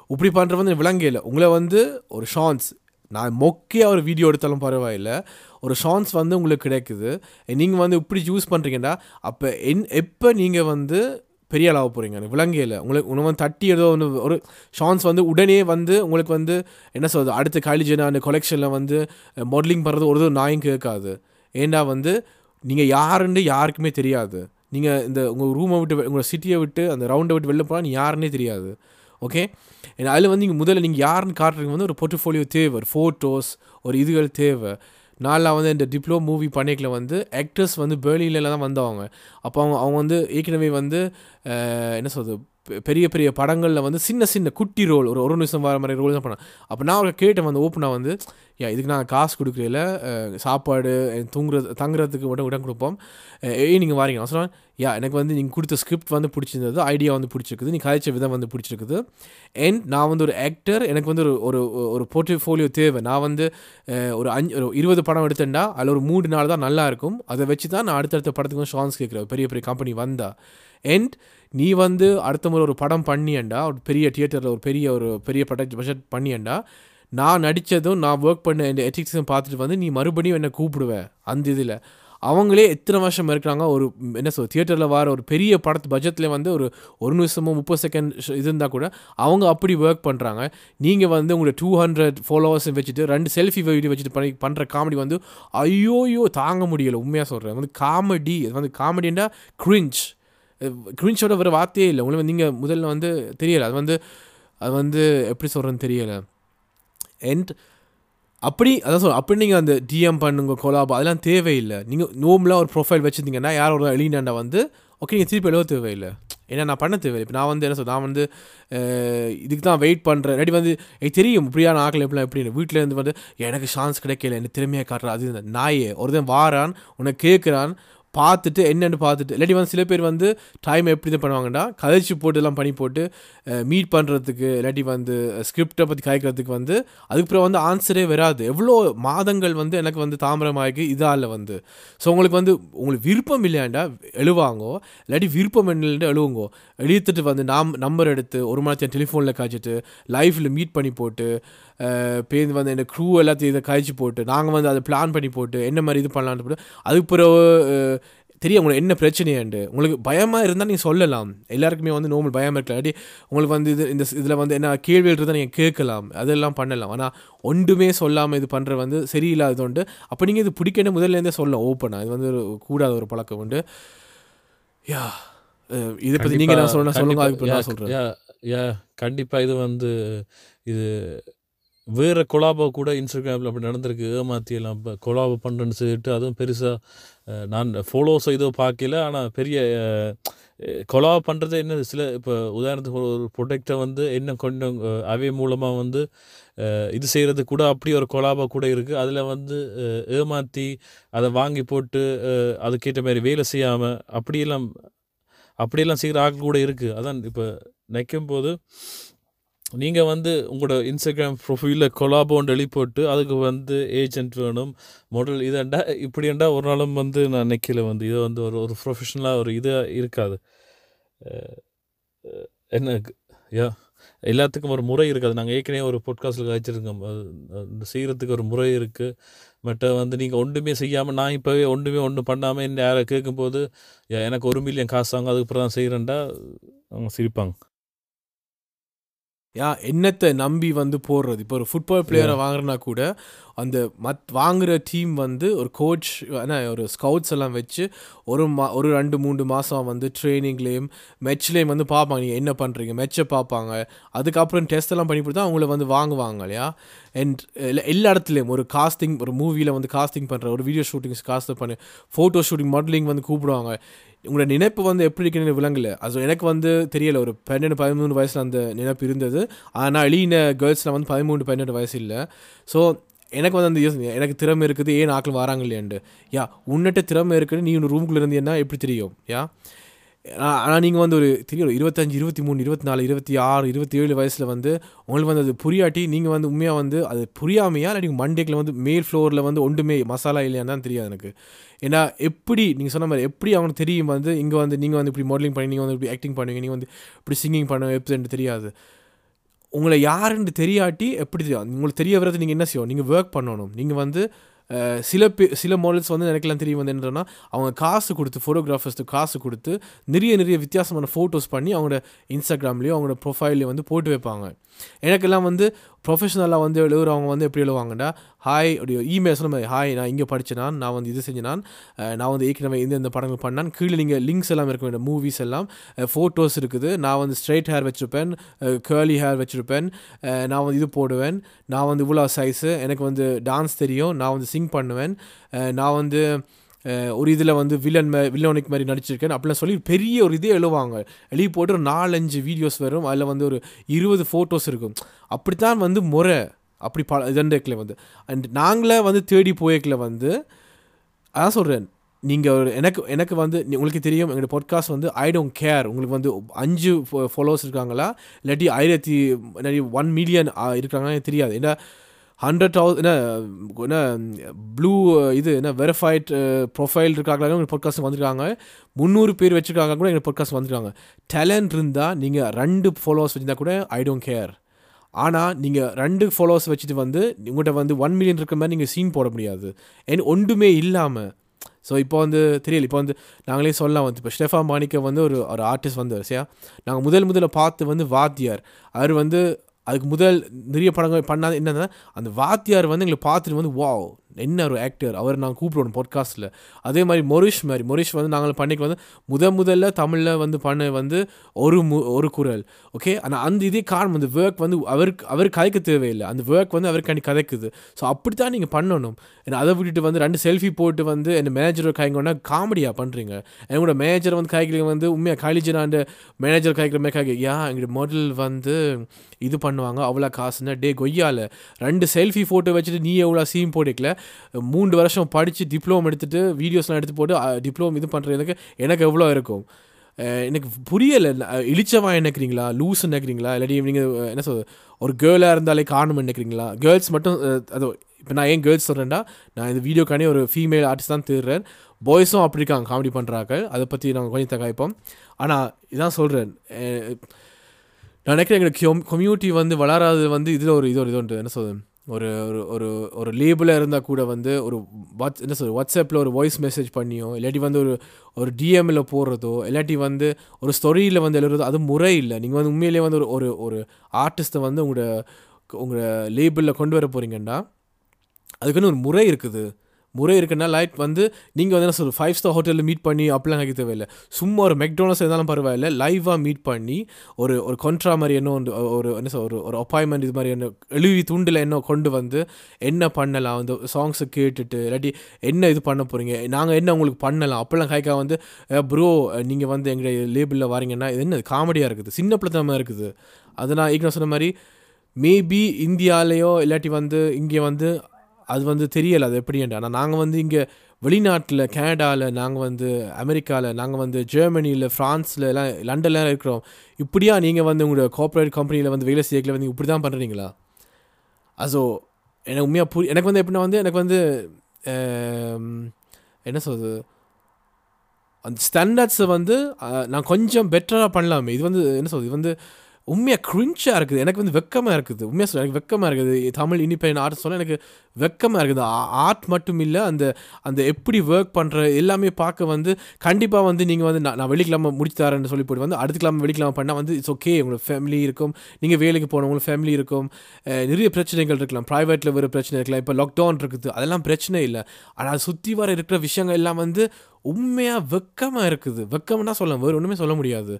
இப்படி பண்ணுறது வந்து விளங்கையில் உங்களை வந்து ஒரு ஷான்ஸ் நான் மொக்கையாக ஒரு வீடியோ எடுத்தாலும் பரவாயில்ல. ஒரு ஷான்ஸ் வந்து உங்களுக்கு கிடைக்குது. நீங்கள் வந்து இப்படி யூஸ் பண்ணுறீங்கன்னா அப்போ என் எப்போ நீங்கள் வந்து பெரிய ஆளாக போகிறீங்க விலங்கையில் உங்களுக்கு உன்னை வந்து தட்டி ஏதோ ஒன்று ஒரு ஷான்ஸ் வந்து உடனே வந்து உங்களுக்கு வந்து என்ன சொல்கிறது அடுத்த காலேஜ் அந்த கொலெக்ஷனில் வந்து மாடலிங் பண்ணுறது ஒரு நாயும் கேட்காது. ஏன்னா வந்து நீங்கள் யாருன்னு யாருக்குமே தெரியாது. நீங்கள் இந்த உங்கள் ரூமை விட்டு உங்கள் சிட்டியை விட்டு அந்த ரவுண்டை விட்டு வெளில போனால் நீ யாருன்னே தெரியாது. ஓகே அதில் வந்து நீங்கள் முதல்ல நீங்கள் யாருன்னு காட்டுறதுக்கு வந்து ஒரு போர்ட்ஃபோலியோ தேவை ஒரு ஃபோட்டோஸ் ஒரு இதுகள் தேவை. நாளில் வந்து இந்த டிப்ளோ மூவி பண்ணிக்கல வந்து ஆக்டர்ஸ் வந்து பேர்லியில தான் வந்தவங்க. அப்போ அவங்க அவங்க வந்து ஏற்கனவே வந்து என்ன சொல்கிறது பெ- பெரிய பெரிய படங்களில் வந்து சின்ன சின்ன குட்டி ரோல் ஒரு ஒரு நிமிஷம் வர மாதிரி ரோல் தான் பண்ணேன் அப்போ நான் அவரை கேட்டேன் வந்து ஓப்பனாக வந்து இதுக்கு நான் காசு கொடுக்குறதில்ல சாப்பாடு தூங்குறது தங்குறதுக்கு மட்டும் இடம் கொடுப்போம். ஏய் நீங்கள் வாரீங்க. நான் யா எனக்கு வந்து நீங்கள் கொடுத்த ஸ்கிரிப்ட் வந்து பிடிச்சிருந்தது ஐடியா வந்து பிடிச்சிருக்குது நீ கதைச்ச விதம் வந்து பிடிச்சிருக்குது. அண்ட் நான் வந்து ஒரு ஆக்டர் எனக்கு வந்து ஒரு ஒரு ஒரு போர்ட்ஃபோலியோ தேவை. நான் வந்து ஒரு அஞ்சு ஒரு இருபது படம் எடுத்தேன்டா அதில் ஒரு மூணு நாள் தான் நல்லா இருக்கும். அதை வச்சு தான் நான் அடுத்தடுத்த படத்துக்கும் ஷான்ஸ் கேட்குறேன். பெரிய பெரிய கம்பெனி வந்தா. அண்ட் நீ வந்து அடுத்த முறை ஒரு படம் பண்ணியண்டா ஒரு பெரிய தியேட்டரில் ஒரு பெரிய ஒரு பெரிய பட்ஜெட் பட்ஜெட் பண்ணியண்டா நான் நடித்ததும் நான் ஒர்க் பண்ண இந்த எத்திக்ஸும் பார்த்துட்டு வந்து நீ மறுபடியும் என்னை கூப்பிடுவேன் அந்த இதில். அவங்களே எத்தனை வருஷம் இருக்கிறாங்க? ஒரு என்ன சொல் தியேட்டரில் வர ஒரு பெரிய படத்து பட்ஜெட்டில் வந்து ஒரு ஒரு நிமிஷமோ முப்பது செகண்ட் இது இருந்தால் கூட அவங்க அப்படி ஒர்க் பண்ணுறாங்க நீங்கள் வந்து உங்களோட டூ ஹண்ட்ரட் ஃபாலோவர்ஸ் வச்சுட்டு ரெண்டு செல்ஃபி வீடியோ வச்சுட்டு பண்ணி பண்ணுற காமெடி வந்து ஐயோயோ தாங்க முடியலை. உண்மையாக சொல்கிறேன் வந்து காமெடி அது வந்து காமெடின்னா க்ரிஞ்ச் க்ரிஞ்சோட வேறு வார்த்தையே இல்லை. உங்களுக்கு நீங்கள் முதல்ல வந்து தெரியலை. அது வந்து அது வந்து எப்படி சொல்கிறேன்னு தெரியலை. அண்ட் அப்படி அதான் சொல்ல அப்படி நீங்கள் அந்த டிஎம் பண்ணுங்க கொலாபா அதெல்லாம் தேவையில்லை. நீங்கள் நோம்லாம் ஒரு ப்ரொஃபைல் வச்சுருந்தீங்கன்னா யார் ஒரு எழுதினாண்டா வந்து ஓகே நீங்கள் திருப்பி எழுத தேவையில்லை. ஏன்னா நான் பண்ண தேவையில்லை. இப்போ நான் வந்து என்ன சொல் நான் வந்து இதுக்கு தான் வெயிட் பண்ணுறேன் ரெடி வந்து எனக்கு தெரியும் இப்படியான ஆக்கள் எப்படிலாம் எப்படி வீட்டிலேருந்து வந்து எனக்கு சான்ஸ் கிடைக்கல எனக்கு திறமையாக காட்டுறேன் அது நாயே ஒரு ஒருத்தன் வாரான் உன்னை கேட்குறான் பார்த்துட்டு என்னென்னு பார்த்துட்டு. இல்லாட்டி வந்து சில பேர் வந்து டைம் எப்படி இது பண்ணுவாங்கன்னா கதைச்சு போட்டு எல்லாம் பண்ணி போட்டு மீட் பண்ணுறதுக்கு இல்லாட்டி வந்து ஸ்கிரிப்டை பற்றி காய்க்கிறதுக்கு வந்து அதுக்கப்புறம் வந்து ஆன்சரே வராது. எவ்வளோ மாதங்கள் வந்து எனக்கு வந்து தாமிரமாகி இதால் வந்து. ஸோ உங்களுக்கு வந்து உங்களுக்கு விருப்பம் இல்லையாண்டா? எழுவாங்கோ? இல்லாட்டி விருப்பம் இல்லைன்னு எழுவுங்கோ? எழுத்துட்டு வந்து நாம் நம்பர் எடுத்து ஒரு மணி டெலிஃபோனில் காய்ச்சிட்டு லைஃப்பில் மீட் பண்ணி போட்டு பேருந்து வந்து என்ன க்ரூ எல்லாத்தையும் இதை காய்ச்சி போட்டு நாங்கள் வந்து அதை பிளான் பண்ணி போட்டு என்ன மாதிரி இது பண்ணலான்னு போட்டு அதுக்கு பிறகு தெரியும் உங்களுக்கு என்ன பிரச்சனையாண்டு. உங்களுக்கு பயமாக இருந்தால் நீங்கள் சொல்லலாம். எல்லாருக்குமே வந்து நோமல் பயம் இருக்கலாம். இல்லாட்டி உங்களுக்கு வந்து இது இந்த இதில் வந்து என்ன கேள்விகள் இருந்தால் நீங்கள் கேட்கலாம். அதெல்லாம் பண்ணலாம். ஆனால் ஒன்றுமே சொல்லாமல் இது பண்ணுற வந்து சரியில்லாதது உண்டு அப்போ நீங்கள் இது பிடிக்கணும் முதல்லேருந்தே சொல்லலாம். ஓப்பனாக இது வந்து ஒரு கூடாத ஒரு பழக்கம் உண்டு. யா இதை பற்றி நீங்கள் என்ன சொல்லணும்? சொல்லுங்க. அதுக்கு நான் சொல்கிறேன் யா யா கண்டிப்பாக இது வந்து இது வேறு கொலாபோ கூட இன்ஸ்டாகிராமில் அப்படி நடந்திருக்கு ஏமாத்தியெல்லாம் இப்போ கொலாபோ பண்ணுறேன்னு சொல்லிட்டு அதுவும் பெருசாக நான் ஃபாலோஸ் இதோ பார்க்கல. ஆனால் பெரிய கொலா பண்ணுறது என்ன சில இப்போ உதாரணத்துக்கு ஒரு- ஒரு ப்ரொடெக்டை வந்து என்ன கொஞ்சம் அவை மூலமாக வந்து இது செய்கிறது கூட அப்படி ஒரு கொலாபா கூட இருக்குது அதில் வந்து ஏமாற்றி அதை வாங்கி போட்டு அதுக்கேற்ற மாதிரி வேலை செய்யாமல் அப்படியெல்லாம் அப்படியெல்லாம் செய்கிற ஆக்கள் கூட இருக்குது அதான் இப்போ நிற்கும் போது நீங்கள் வந்து உங்களோட இன்ஸ்டாகிராம் ப்ரொஃபைலில் கொலாபோன்னு எழுதி போட்டு அதுக்கு வந்து ஏஜென்ட் வேணும் மாடல் இதாண்டா இப்படியாண்டா ஒரு நாளும் வந்து நான் நிற்கல வந்து. இதை வந்து ஒரு ஒரு ப்ரொஃபஷனலாக ஒரு இதாக இருக்காது. என்ன யா எல்லாத்துக்கும் ஒரு முறை இருக்காது. நாங்கள் ஏற்கனவே ஒரு பொட்காஸ்ட்டில் காய்ச்சிருக்கோம். செய்கிறதுக்கு ஒரு முறை இருக்குது மற்ற வந்து நீங்கள் ஒன்றுமே செய்யாமல் நான் இப்போவே ஒன்றுமே ஒன்றும் பண்ணாமல் என்ன யாரை கேட்கும்போது எனக்கு ஒரு மில்லியன் காசு வாங்க அதுக்கப்புறம் தான் செய்கிறேன்டா அவங்க சிரிப்பாங்க. யா என்னத்தை நம்பி வந்து போடுறது? இப்போ ஒரு ஃபுட்பால் பிளேயரை வாங்குறனா கூட அந்த மத் வாங்குகிற டீம் வந்து ஒரு கோச் என்ன ஒரு ஸ்கவுட்ஸ் எல்லாம் வச்சு ஒரு மா ஒரு ரெண்டு மூணு மாதம் வந்து ட்ரைனிங்லேயும் மெட்ச்லேயும் வந்து பார்ப்பாங்க. நீங்கள் என்ன பண்ணுறீங்க மெட்சை பார்ப்பாங்க. அதுக்கப்புறம் டெஸ்ட் எல்லாம் பண்ணி கொடுத்தா அவங்கள வந்து வாங்குவாங்க இல்லையா? அண்ட் எல்லா இடத்துலையும் ஒரு காஸ்டிங் ஒரு மூவியில் வந்து காஸ்டிங் பண்ணுற ஒரு வீடியோ ஷூட்டிங்ஸ் காஸ்ட் பண்ணி ஃபோட்டோ ஷூட்டிங் மாடலிங் வந்து கூப்பிடுவாங்க. உங்களோட நினைப்பு வந்து எப்படி இருக்குன்னு விளங்கல. அது எனக்கு வந்து தெரியலை. ஒரு பன்னெண்டு பதிமூணு வயசில் அந்த நினைப்பு இருந்தது. ஆனால் எளின கேர்ள்ஸில் வந்து பதிமூணு பன்னெண்டு வயசு இல்லை. ஸோ எனக்கு வந்து அந்த யோசனை எனக்கு திறமை இருக்குது ஏன் ஆக்கள் வராங்க இல்லையாண்டு யா உன்னிட்ட திறமை இருக்குன்னு நீ ஒன்று ரூம்குள்ளே இருந்தீங்கன்னா எப்படி தெரியும்? யா? ஆனால் நீங்கள் வந்து ஒரு தெரியும் இருபத்தஞ்சி இருபத்தஞ்சு இருபத்தி மூணு இருபத்தி நாலு இருபத்தி ஆறு இருபத்தி ஏழு வயசில் வந்து உங்களுக்கு வந்து அது புரியாட்டி நீங்கள் வந்து உண்மையாக வந்து அது புரியாமையா இல்லை நீங்கள் மண்டேக்கில் வந்து மேல் ஃப்ளோரில் வந்து ஒன்றுமே மசாலா இல்லையான்னு தான் தெரியாது எனக்கு. ஏன்னா எப்படி நீங்கள் சொன்ன மாதிரி எப்படி அவனுக்கு தெரியும் வந்து இங்கே வந்து நீங்கள் வந்து இப்படி மாடலிங் பண்ணி நீங்கள் வந்து இப்படி ஆக்டிங் பண்ணுவீங்க நீங்கள் வந்து இப்படி சிங்கிங் பண்ணுவேன் எப்படி தெரியாது. உங்களை யாருன்னு தெரியாட்டி எப்படி தெரியும்? உங்களுக்கு தெரிய வர்றது நீங்கள் என்ன செய்யணும்? நீங்கள் ஒர்க் பண்ணணும். நீங்கள் வந்து சில பே சில மாடல்ஸ் வந்து எனக்குலாம் தெரியும் வந்து என்னன்னா அவங்க காசு கொடுத்து ஃபோட்டோகிராஃபர்ஸ்க்கு காசு கொடுத்து நிறைய நிறைய வித்தியாசமான ஃபோட்டோஸ் பண்ணி அவங்களோட இன்ஸ்டாகிராம்லேயும் அவங்களோட ப்ரொஃபைல்லையும் வந்து போட்டு வைப்பாங்க. எனக்கெல்லாம் வந்து ப்ரொஃபஷனலாக வந்து எழுதுறவங்க வந்து எப்படி எழுவாங்கன்னா ஹாய் அப்படி இமெயில் சொன்ன மாதிரி ஹாய் நான் இங்கே படித்தேனான் நான் வந்து இது செஞ்சினான் நான் வந்து ஏற்கனவே இந்த இந்த படங்கள் பண்ணான். கீழே நீங்கள் லிங்க்ஸ் எல்லாம் இருக்க வேண்டிய மூவிஸ் எல்லாம் ஃபோட்டோஸ் இருக்குது. நான் வந்து ஸ்ட்ரைட் ஹேர் வச்சுருப்பேன் கேர்லி ஹேர் வச்சுருப்பேன் நான் வந்து இது போடுவேன். நான் வந்து இவ்வளோ சைஸு எனக்கு வந்து டான்ஸ் தெரியும். நான் வந்து சிங் பண்ணுவேன். நான் வந்து ஒரு இதில் வந்து வில்லன் மே வில்லோனிக் மாதிரி நடிச்சிருக்கேன் அப்படிலாம் சொல்லி பெரிய ஒரு இதே எழுவாங்க. எழுதி போட்டு ஒரு நாலஞ்சு வீடியோஸ் வரும். அதில் வந்து ஒரு இருபது ஃபோட்டோஸ் இருக்கும். அப்படித்தான் வந்து முறை. அப்படி ப இதண்டேக்கில் வந்து. அண்ட் நாங்களே வந்து தேடி போயக்கில் வந்து அதான் சொல்கிறேன் நீங்கள் ஒரு எனக்கு எனக்கு வந்து உங்களுக்கு தெரியும் எங்களோட பாட்காஸ்ட் வந்து ஐ டோன்ட் கேர் உங்களுக்கு வந்து அஞ்சு ஃபாலோவர்ஸ் இருக்காங்களா? இல்லாட்டி ஆயிரத்தி இல்லாட்டி ஒன் மில்லியன் இருக்காங்களா தெரியாது. ஏன்னா ஹண்ட்ரட் தௌசண்ட் என்ன என்ன ப்ளூ இது என்ன வெரிஃபைட் ப்ரொஃபைல் uh, இருக்காங்களா? எங்கள் பொட்காஸ்ட் வந்திருக்காங்க. முந்நூறு பேர் வச்சுருக்காங்க கூட எங்கள் பொட்காஸ்ட் வந்திருக்காங்க. டேலண்ட் இருந்தால் நீங்கள் ரெண்டு ஃபாலோவர்ஸ் வச்சுருந்தா கூட ஐ டோன்ட் கேர் ஆனால் நீங்கள் ரெண்டு ஃபாலோவர்ஸ் வச்சுட்டு வந்து உங்கள்கிட்ட வந்து ஒன் மில்லியன் இருக்க மாதிரி நீங்கள் சீன் போட முடியாது. ஏன் ஒன்றுமே இல்லாமல் ஸோ இப்போ வந்து தெரியல இப்போ வந்து நாங்களே சொல்லலாம் வந்து. இப்போ ஸ்டெஃபா மாணிக்க வந்து ஒரு ஒரு ஆர்டிஸ்ட் வந்து சரியா? நாங்கள் முதல் முதல்ல பார்த்து வந்து வாத்தியார். அவர் வந்து அதுக்கு முதல் நிறைய படங்கள் பண்ணாது என்னென்னா அந்த வாத்தியார் வந்து எங்களை பார்த்துட்டு வந்து வாவ் என்ன ஒரு ஆக்டர் அவர் நாங்கள் கூப்பிடுவோம் பாட்காஸ்ட்டில் அதே மாதிரி மொரிஷ் மாதிரி. மொரிஷ் வந்து நாங்கள் பண்ணிக்கு வந்து முத முதல்ல தமிழில் வந்து பண்ண வந்து ஒரு மு ஒரு குரல். ஓகே ஆனால் அந்த இதே காரணம் அந்த ஒர்க் வந்து அவருக்கு அவர் கதைக்க தேவையில்லை. அந்த ஒர்க் வந்து அவருக்காண்டி கதைக்குது. ஸோ அப்படி தான் நீங்கள் பண்ணணும். ஏன்னா அதை விட்டுட்டு வந்து ரெண்டு செல்ஃபி போட்டு வந்து என் மேனேஜர் காய்ங்கன்னா காமெடியாக பண்ணுறீங்க என்னோட மேனேஜர் வந்து காய்க்கிறீங்க வந்து உண்மையாக காலேஜ் நான் மேனேஜர் காய்க்கிற மாதிரி காய்க்க யா எங்களோட மாடல் வந்து இது பண்ணுவாங்க அவ்வளோ காசுன்னா டே கொய்யால. ரெண்டு செல்ஃபி ஃபோட்டோ வச்சுட்டு நீ எவ்வளோ சீன் போட்டுக்கல மூன்று வருஷம் படித்து டிப்ளமோ எடுத்துட்டு வீடியோஸ்லாம் எடுத்து போட்டு டிப்ளமோ இது பண்ணுறதுக்கு எனக்கு எவ்வளோ இருக்கும்? எனக்கு புரியலை. இழிச்சவா நினைக்கிறீங்களா லூஸ் நினைக்கிறீங்களா இல்லாட்டி நீங்கள் என்ன சொல்றது? ஒரு கேர்ளாக இருந்தாலே காரணம் நினைக்கிறீங்களா கேர்ள்ஸ் மட்டும் அது இப்போ நான் ஏன் கேர்ள்ஸ் சொல்கிறேன்டா நான் இந்த வீடியோக்கானே ஒரு ஃபீமேல் ஆர்டிஸ்ட் தான் தேடுறேன். பாய்ஸும் அப்படி இருக்காங்க காமெடி பண்ணுறாங்க அதை பற்றி நாங்கள் கொஞ்சம் தகாய்ப்போம் ஆனால் இதான் சொல்கிறேன் நான் நினைக்கிறேன் எங்களுக்கு கம்யூனிட்டி வந்து வளராது வந்து இதில் ஒரு இது ஒரு இது உண்டு. என்ன சொல்றது? ஒரு ஒரு ஒரு ஒரு லேபிளாக இருந்தால் கூட வந்து ஒரு வாட்ஸ் என்ன சொல்ற வாட்ஸ்அப்பில் ஒரு வாய்ஸ் மெசேஜ் பண்ணியோ இல்லாட்டி வந்து ஒரு ஒரு டிஎம்மில் போடுறதோ இல்லாட்டி வந்து ஒரு ஸ்டோரியில் வந்து எழுதுறதோ அது முறை இல்லை. நீங்கள் வந்து உண்மையிலேயே வந்து ஒரு ஒரு ஒரு ஆர்டிஸ்ட்டை வந்து உங்களோட உங்களோட லேபிளில் கொண்டு வர போகிறீங்கன்னா அதுக்குன்னு ஒரு முறை இருக்குது. முறை இருக்குன்னா லைட் வந்து நீங்கள் வந்து என்ன சொல்ற ஃபைவ் ஸ்டார் ஹோட்டலில் மீட் பண்ணி அப்படிலாம் கேட்க தேவையில்லை. சும்மா ஒரு மெக்டோனல்ஸ் இருந்தாலும் பரவாயில்ல. லைவாக மீட் பண்ணி ஒரு ஒரு கொன்ட்ரா மாதிரி என்ன ஒன்று ஒரு என்ன சொல் ஒரு ஒரு அப்பாயின்மெண்ட் இது மாதிரி என்ன எழுவி தூண்டில் என்ன கொண்டு வந்து என்ன பண்ணலாம் அந்த சாங்ஸை கேட்டுட்டு இல்லாட்டி என்ன இது பண்ண போகிறீங்க நாங்கள் என்ன உங்களுக்கு பண்ணலாம் அப்போல்லாம் கைக்கா வந்து ப்ரோ நீங்கள் வந்து எங்களுடைய லேபிளில் வரீங்கன்னா இது என்ன காமெடியாக இருக்குது சின்ன பிள்ளைத்தனமாக இருக்குது. அது நான் ஏற்கனவே சொன்ன மாதிரி மேபி இந்தியாலேயோ இல்லாட்டி வந்து இங்கே வந்து அது வந்து தெரியலை அது எப்படின்ட்டு. ஆனால் நாங்கள் வந்து இங்கே வெளிநாட்டில் கனடாவில் நாங்கள் வந்து அமெரிக்காவில் நாங்கள் வந்து ஜெர்மனியில் ஃப்ரான்ஸில் எல்லாம் லண்டன்லாம் இருக்கிறோம். இப்படியா நீங்கள் வந்து உங்களோட கார்ப்பரேட் கம்பெனியில் வந்து வேலை செய்யல வந்து இப்படி தான் பண்ணுறீங்களா அசோ எனக்கு உண்மையாக புரி எனக்கு வந்து எப்படின்னா வந்து எனக்கு வந்து என்ன சொல்வது அந்த ஸ்டாண்டர்ட்ஸை வந்து நான் கொஞ்சம் பெட்டராக பண்ணலாமே. இது வந்து என்ன சொல்வது இது வந்து உண்மையாக க்ரிஞ்சாக இருக்குது. எனக்கு வந்து வெக்கமாக இருக்குது. உண்மையாக சொல்ல எனக்கு வெக்கமாக இருக்குது. தமிழ் இண்டிபெண்ட் ஆர்ட் சொல்ல எனக்கு வெக்கமாக இருக்குது. ஆர்ட் மட்டும் இல்லை அந்த அந்த எப்படி ஒர்க் பண்ணுற எல்லாமே பார்க்க வந்து கண்டிப்பாக வந்து நீங்கள் வந்து நான் நான் வெள்ளிக்கிழமை முடிச்சு தரேன்னு சொல்லி போட்டு வந்து அடுத்த கிழமை வெள்ளிக்கிழமை பண்ணால் வந்து இட்ஸ் ஓகே உங்களுக்கு ஃபேமிலி இருக்கும். நீங்கள் வேலைக்கு போனவங்களுக்கு ஃபேமிலி இருக்கும். நிறைய பிரச்சனைகள் இருக்கலாம். ப்ரைவேட்டில் வர பிரச்சனை இருக்கலாம். இப்போ லாக்டவுன் இருக்குது. அதெல்லாம் பிரச்சனை இல்லை. ஆனால் சுற்றி வர இருக்கிற விஷயங்கள் எல்லாம் வந்து உண்மையாக வெக்கமாக இருக்குது. வெக்கம்னா சொல்ல வேறு ஒன்றுமே சொல்ல முடியாது.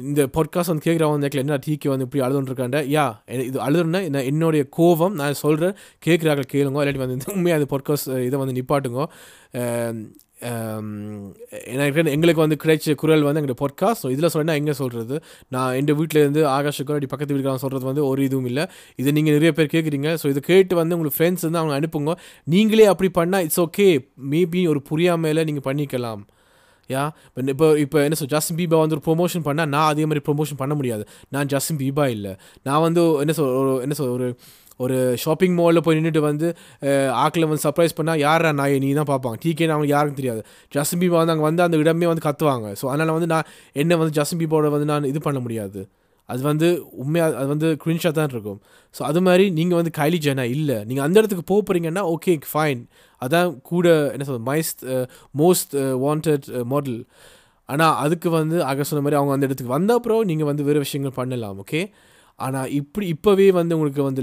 இந்த பாட்காஸ்ட் வந்து கேட்குறவன் வந்து என்ன டீக்கு வந்து இப்படி அழுதுன்ட்ருக்காண்ட யா இது அழுதுன்னா என்ன என்னுடைய கோவம் நான் சொல்கிறேன் கேட்குறாங்க கேளுங்க இல்லாட்டி வந்து உண்மையாக அந்த பாட்காஸ்ட் இதை வந்து நிப்பாட்டுங்க. எனக்கு எங்களுக்கு வந்து கிடைச்ச குரல் வந்து எங்களுடைய பாட்காஸ்ட் ஸோ இதில் சொன்னால் எங்கே சொல்கிறது நான் எங்கள் வீட்டில் இருந்து அப்படி பக்கத்து வீட்டுக்காரன் சொல்கிறது வந்து ஒரு இதுவும் இல்லை. இதை நீங்கள் நிறைய பேர் கேட்குறீங்க ஸோ இதை கேட்டு வந்து உங்களுக்கு ஃப்ரெண்ட்ஸ் வந்து அவங்க அனுப்புங்க. நீங்களே அப்படி பண்ணால் இட்ஸ் ஓகே மேபி ஒரு புரியாமையில் நீங்கள் பண்ணிக்கலாம். யா இப்போ இப்போ என்ன சொல் ஜஸ்டின் பீபா வந்து ஒரு ப்ரொமோஷன் பண்ணால் நான் அதே மாதிரி ப்ரொமோஷன் பண்ண முடியாது. நான் ஜஸ்டின் பீபா இல்லை. நான் வந்து என்ன சொல் ஒரு என்ன சொல் ஒரு ஒரு ஷாப்பிங் மாலில் போய் நின்றுட்டு வந்து ஆக்கில் வந்து சர்ப்ரைஸ் பண்ணால் யாரா நாய்? நீ தான் பார்ப்பாங்க. டீக்கே அவங்களுக்கு யாருக்கும் தெரியாது. ஜஸ்டின் பீபா வந்து அங்கே வந்து அந்த இடமே வந்து கத்துவாங்க. ஸோ அதனால் வந்து நான் என்ன வந்து ஜஸ்டின் பீபாவோட வந்து நான் இது பண்ண முடியாது. அது வந்து உண்மையாக அது வந்து குவின்ஷாக தான் இருக்கும். ஸோ அது மாதிரி நீங்கள் வந்து கைலி ஜெனா இல்லை. நீங்கள் அந்த இடத்துக்கு போக போகிறீங்கன்னா ஓகே ஃபைன் அதான் கூட என்ன சொல்றது மைஸ்ட் மோஸ்ட் வாண்டட் மாடல் ஆனால் அதுக்கு வந்து ஆக சொன்ன மாதிரி அவங்க அந்த இடத்துக்கு வந்த அப்புறம் நீங்கள் வந்து வேறு விஷயங்கள் பண்ணலாம் ஓகே ஆனால் இப்படி இப்போவே வந்து உங்களுக்கு வந்து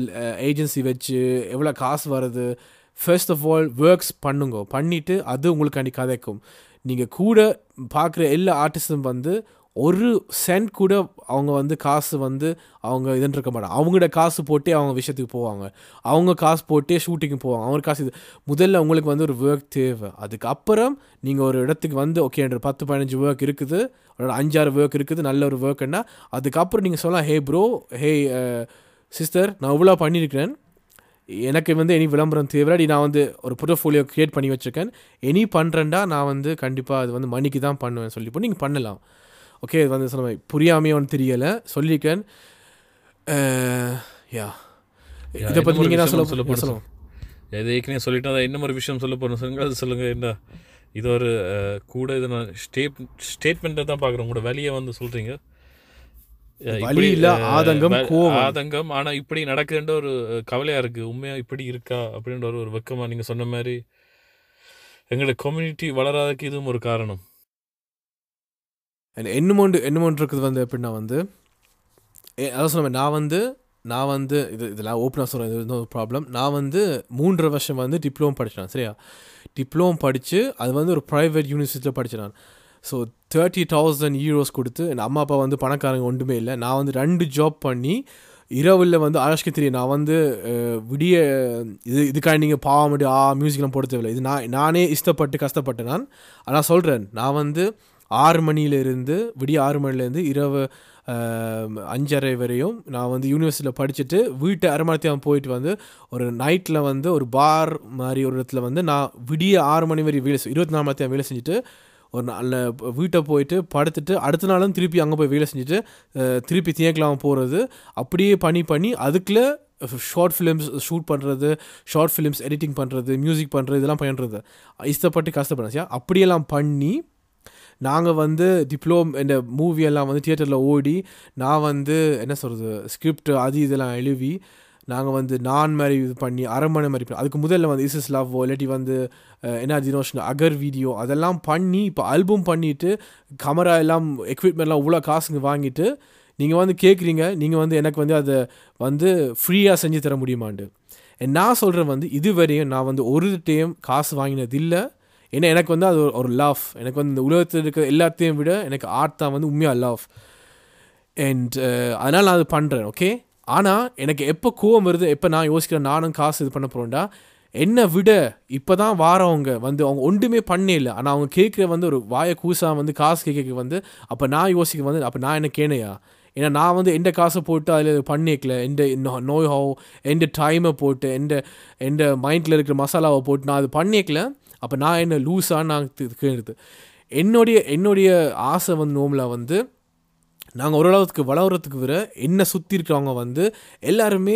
ஏஜென்சி வச்சு எவ்வளோ காசு வருது ஃபர்ஸ்ட் ஆஃப் ஆல் ஒர்க்ஸ் பண்ணுங்க. பண்ணிவிட்டு அது உங்களுக்கு அன்றைக்கி கதைக்கும். நீங்கள் கூட பார்க்குற எல்லா ஆர்டிஸ்டும் வந்து ஒரு சென்ட் கூட அவங்க வந்து காசு வந்து அவங்க இதுன்னு இருக்க மாட்டாங்க. அவங்களோட காசு போட்டே அவங்க விஷயத்துக்கு போவாங்க. அவங்க காசு போட்டே ஷூட்டிங்கு போவாங்க. அவங்க காசு இது. முதல்ல உங்களுக்கு வந்து ஒரு ஒர்க் தேவை. அதுக்கப்புறம் நீங்கள் ஒரு இடத்துக்கு வந்து ஓகே என்ற பத்து பதினஞ்சு ஒர்க் இருக்குது. ஒரு அஞ்சாறு ஒர்க் இருக்குது. நல்ல ஒரு ஒர்க்குன்னா அதுக்கப்புறம் நீங்கள் சொல்லலாம் ஹே ப்ரோ ஹே சிஸ்டர் நான் இவ்வளோ பண்ணியிருக்கிறேன். எனக்கு வந்து எனி விளம்பரம் தேவையாடி நான் வந்து ஒரு போர்ட்ஃபோலியோ க்ரியேட் பண்ணி வச்சுருக்கேன். எனி பண்ணுறேன்டா நான் வந்து கண்டிப்பாக அது வந்து மணிக்கு தான் பண்ணுவேன். சொல்லி இப்போ நீங்கள் பண்ணலாம். ஓகே இது வந்து சொன்ன புரியாமையே ஒன்று தெரியலை. சொல்லியிருக்கேன் யா. இதை பற்றி நீங்கள் என்ன சொல்ல சொல்ல சொல்லுங்க. இது ஏற்கனவே சொல்லிட்டு அதை இன்னும் ஒரு விஷயம் சொல்ல போகிறேன் சொல்லுங்க அது சொல்லுங்கள் என்ன? இது ஒரு கூட இது நான் ஸ்டேட் ஸ்டேட்மெண்ட்டை தான் பார்க்குறேன். உங்களோட வழியை வந்து சொல்கிறீங்க ஆதங்கம். ஆதங்கம். ஆனால் இப்படி நடக்குன்ற ஒரு கவலையாக இருக்குது உண்மையாக இப்படி இருக்கா அப்படின்ற ஒரு வெக்கமாக நீங்கள் சொன்ன மாதிரி எங்களோட கம்யூனிட்டி வளராததுக்கு இதுவும் ஒரு காரணம். அண்ட் என்னமோண்டு என்னமோண்டு இருக்குது வந்து எப்படின்னா வந்து ஏ, அதான் சொன்னேன் நான் வந்து நான் வந்து இது இதெல்லாம் ஓப்பனாக சொல்கிறேன் இது ஒரு ப்ராப்ளம் நான் வந்து மூன்றரை வருஷம் வந்து டிப்ளமோ படித்தேன் சரியா டிப்ளமோ படித்து அது வந்து ஒரு ப்ரைவேட் யூனிவர்சிட்டியில் படித்தேன் நான் ஸோ தேர்ட்டி தௌசண்ட் ஈரோஸ் கொடுத்து என் அம்மா அப்பா வந்து பணக்காரங்க ஒன்றுமே இல்லை நான் வந்து ரெண்டு ஜாப் பண்ணி இரவில் வந்து ஆஷ்க்கு தெரியும் நான் வந்து விடிய இது இதுக்காக நீங்கள் பாவம் ஆ மியூசிக்லாம் போட தேவையில்லை இது நான் நானே இஷ்டப்பட்டு கஷ்டப்பட்டேன் நான் ஆனால் சொல்கிறேன் நான் வந்து ஆறு மணியிலேருந்து விடிய ஆறு மணிலேருந்து இரவு அஞ்சரை வரையும் நான் வந்து யூனிவர்சிட்டியில் படிச்சுட்டு வீட்டை அரமணத்தையும் போயிட்டு வந்து ஒரு நைட்டில் வந்து ஒரு பார் மாதிரி ஒரு இடத்துல வந்து நான் விடிய ஆறு மணி வரை வேலை இருபத்தி நாலு மணி வேலை செஞ்சுட்டு ஒரு நல்ல வீட்டை போயிட்டு படுத்துட்டு அடுத்த நாளும் திருப்பி அங்கே போய் வேலை செஞ்சுட்டு திருப்பி திங்கக்கிழமை போகிறது அப்படியே பண்ணி பண்ணி அதுக்குள்ளே ஷார்ட் ஃபிலிம்ஸ் ஷூட் பண்ணுறது ஷார்ட் ஃபிலிம்ஸ் எடிட்டிங் பண்ணுறது மியூசிக் பண்ணுறது இதெல்லாம் பண்ணுறது இஷ்டப்பட்டு கஷ்டப்படுறேன் அப்படியெல்லாம் பண்ணி நாங்கள் வந்து டிப்ளோம் இந்த மூவி எல்லாம் வந்து தியேட்டரில் ஓடி நான் வந்து என்ன சொல்கிறது ஸ்கிரிப்ட் அது இதெல்லாம் எழுவி நாங்கள் வந்து நான் மாதிரி இது பண்ணி அரண்மனை மாதிரி பண்ணி அதுக்கு முதல்ல வந்து இஸ் இஸ் லவ் இல்லாட்டி வந்து என்ன தினோஷன் அகர் வீடியோ அதெல்லாம் பண்ணி இப்போ ஆல்பம் பண்ணிவிட்டு கமரா எல்லாம் எக்யூப்மெண்ட்லாம் இவ்வளோ காசுங்க வாங்கிட்டு நீங்கள் வந்து கேட்குறீங்க நீங்கள் வந்து எனக்கு வந்து அதை வந்து ஃப்ரீயாக செஞ்சு தர முடியுமாண்டு நான் சொல்கிறேன் வந்து இதுவரையும் நான் வந்து ஒரு டைம் காசு வாங்கினது இல்லை ஏன்னா எனக்கு வந்து அது ஒரு- லவ் எனக்கு வந்து இந்த உலகத்தில் இருக்கிற எல்லாத்தையும் விட எனக்கு ஆர்ட் தான் வந்து உண்மையாக லவ் அண்ட் uh, அதனால் நான் அது பண்ணுறேன் ஓகே ஆனால் எனக்கு எப்போ கோவம் வருது எப்போ நான் யோசிக்கிறேன் நானும் காசு இது பண்ண போகிறேன்டா என்னை விட இப்போ தான் வாரவங்க வந்து அவங்க ஒன்றுமே பண்ணே இல்லை. ஆனால் அவங்க கேட்குற வந்து ஒரு வாயை கூசா வந்து காசு கேட்க வந்து அப்போ நான் யோசிக்க வந்து அப்போ நான் என்ன கேணையா ஏன்னா நான் வந்து எந்த காசை போட்டு அதில் பண்ணிக்கல. எந்த நோய் ஹோ எந்த டைமை போட்டு எந்த எந்த மைண்டில் இருக்கிற மசாலாவை போட்டு நான் அது பண்ணிக்கல. அப்போ நான் என்ன லூஸாக நான் கேட்குறது என்னுடைய என்னுடைய ஆசை வந்து நோம்பில் வந்து நாங்கள் ஓரளவுக்கு வளர்கிறதுக்கு விட என்னை சுற்றி இருக்கிறவங்க வந்து எல்லாருமே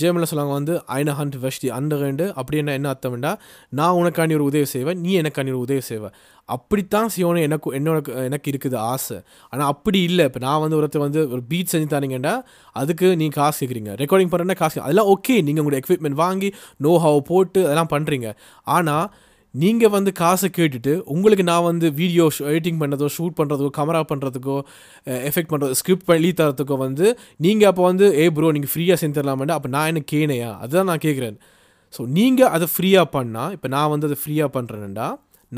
ஜேமில் சொல்லுவாங்க வந்து ஐன ஹண்ட் வெஷ்டி அந்த ரெண்டு அப்படின்னா என்ன அர்த்தம்டா நான் உனக்காண்டி ஒரு உதவி செய்வேன் நீ எனக்காண்டி ஒரு உதவி செய்வேன் அப்படித்தான் செய்யணும் எனக்கு என்னோட எனக்கு இருக்குது ஆசை. ஆனால் அப்படி இல்லை. இப்போ நான் வந்து ஒருத்தர் வந்து ஒரு பீட் செஞ்சு தரீங்கடா அதுக்கு நீங்கள் காசு கேட்குறீங்க. ரெக்கார்டிங் பண்ணுறேன்னா காசு அதெல்லாம் ஓகே நீங்கள் உங்களுடைய எக்யூப்மெண்ட் வாங்கி நோ ஹவ் போட்டு அதெல்லாம் பண்ணுறீங்க ஆனால் நீங்கள் வந்து காசை கேட்டுட்டு உங்களுக்கு நான் வந்து வீடியோ எடிட்டிங் பண்ணுறதோ ஷூட் பண்ணுறதுக்கோ கமரா பண்ணுறதுக்கோ எஃபெக்ட் பண்ணுறதோ ஸ்கிரிப்ட் பண்ணி தரத்துக்கோ வந்து நீங்கள் அப்போ வந்து ஏ ப்ரோ நீங்கள் ஃப்ரீயாக செஞ்சு தரலாமாண்டா அப்போ நான் என்ன கேனையா? அதுதான் நான் கேட்குறேன் ஸோ நீங்கள் அதை ஃப்ரீயாக பண்ணால் இப்போ நான் வந்து அதை ஃப்ரீயாக பண்ணுறேன்டா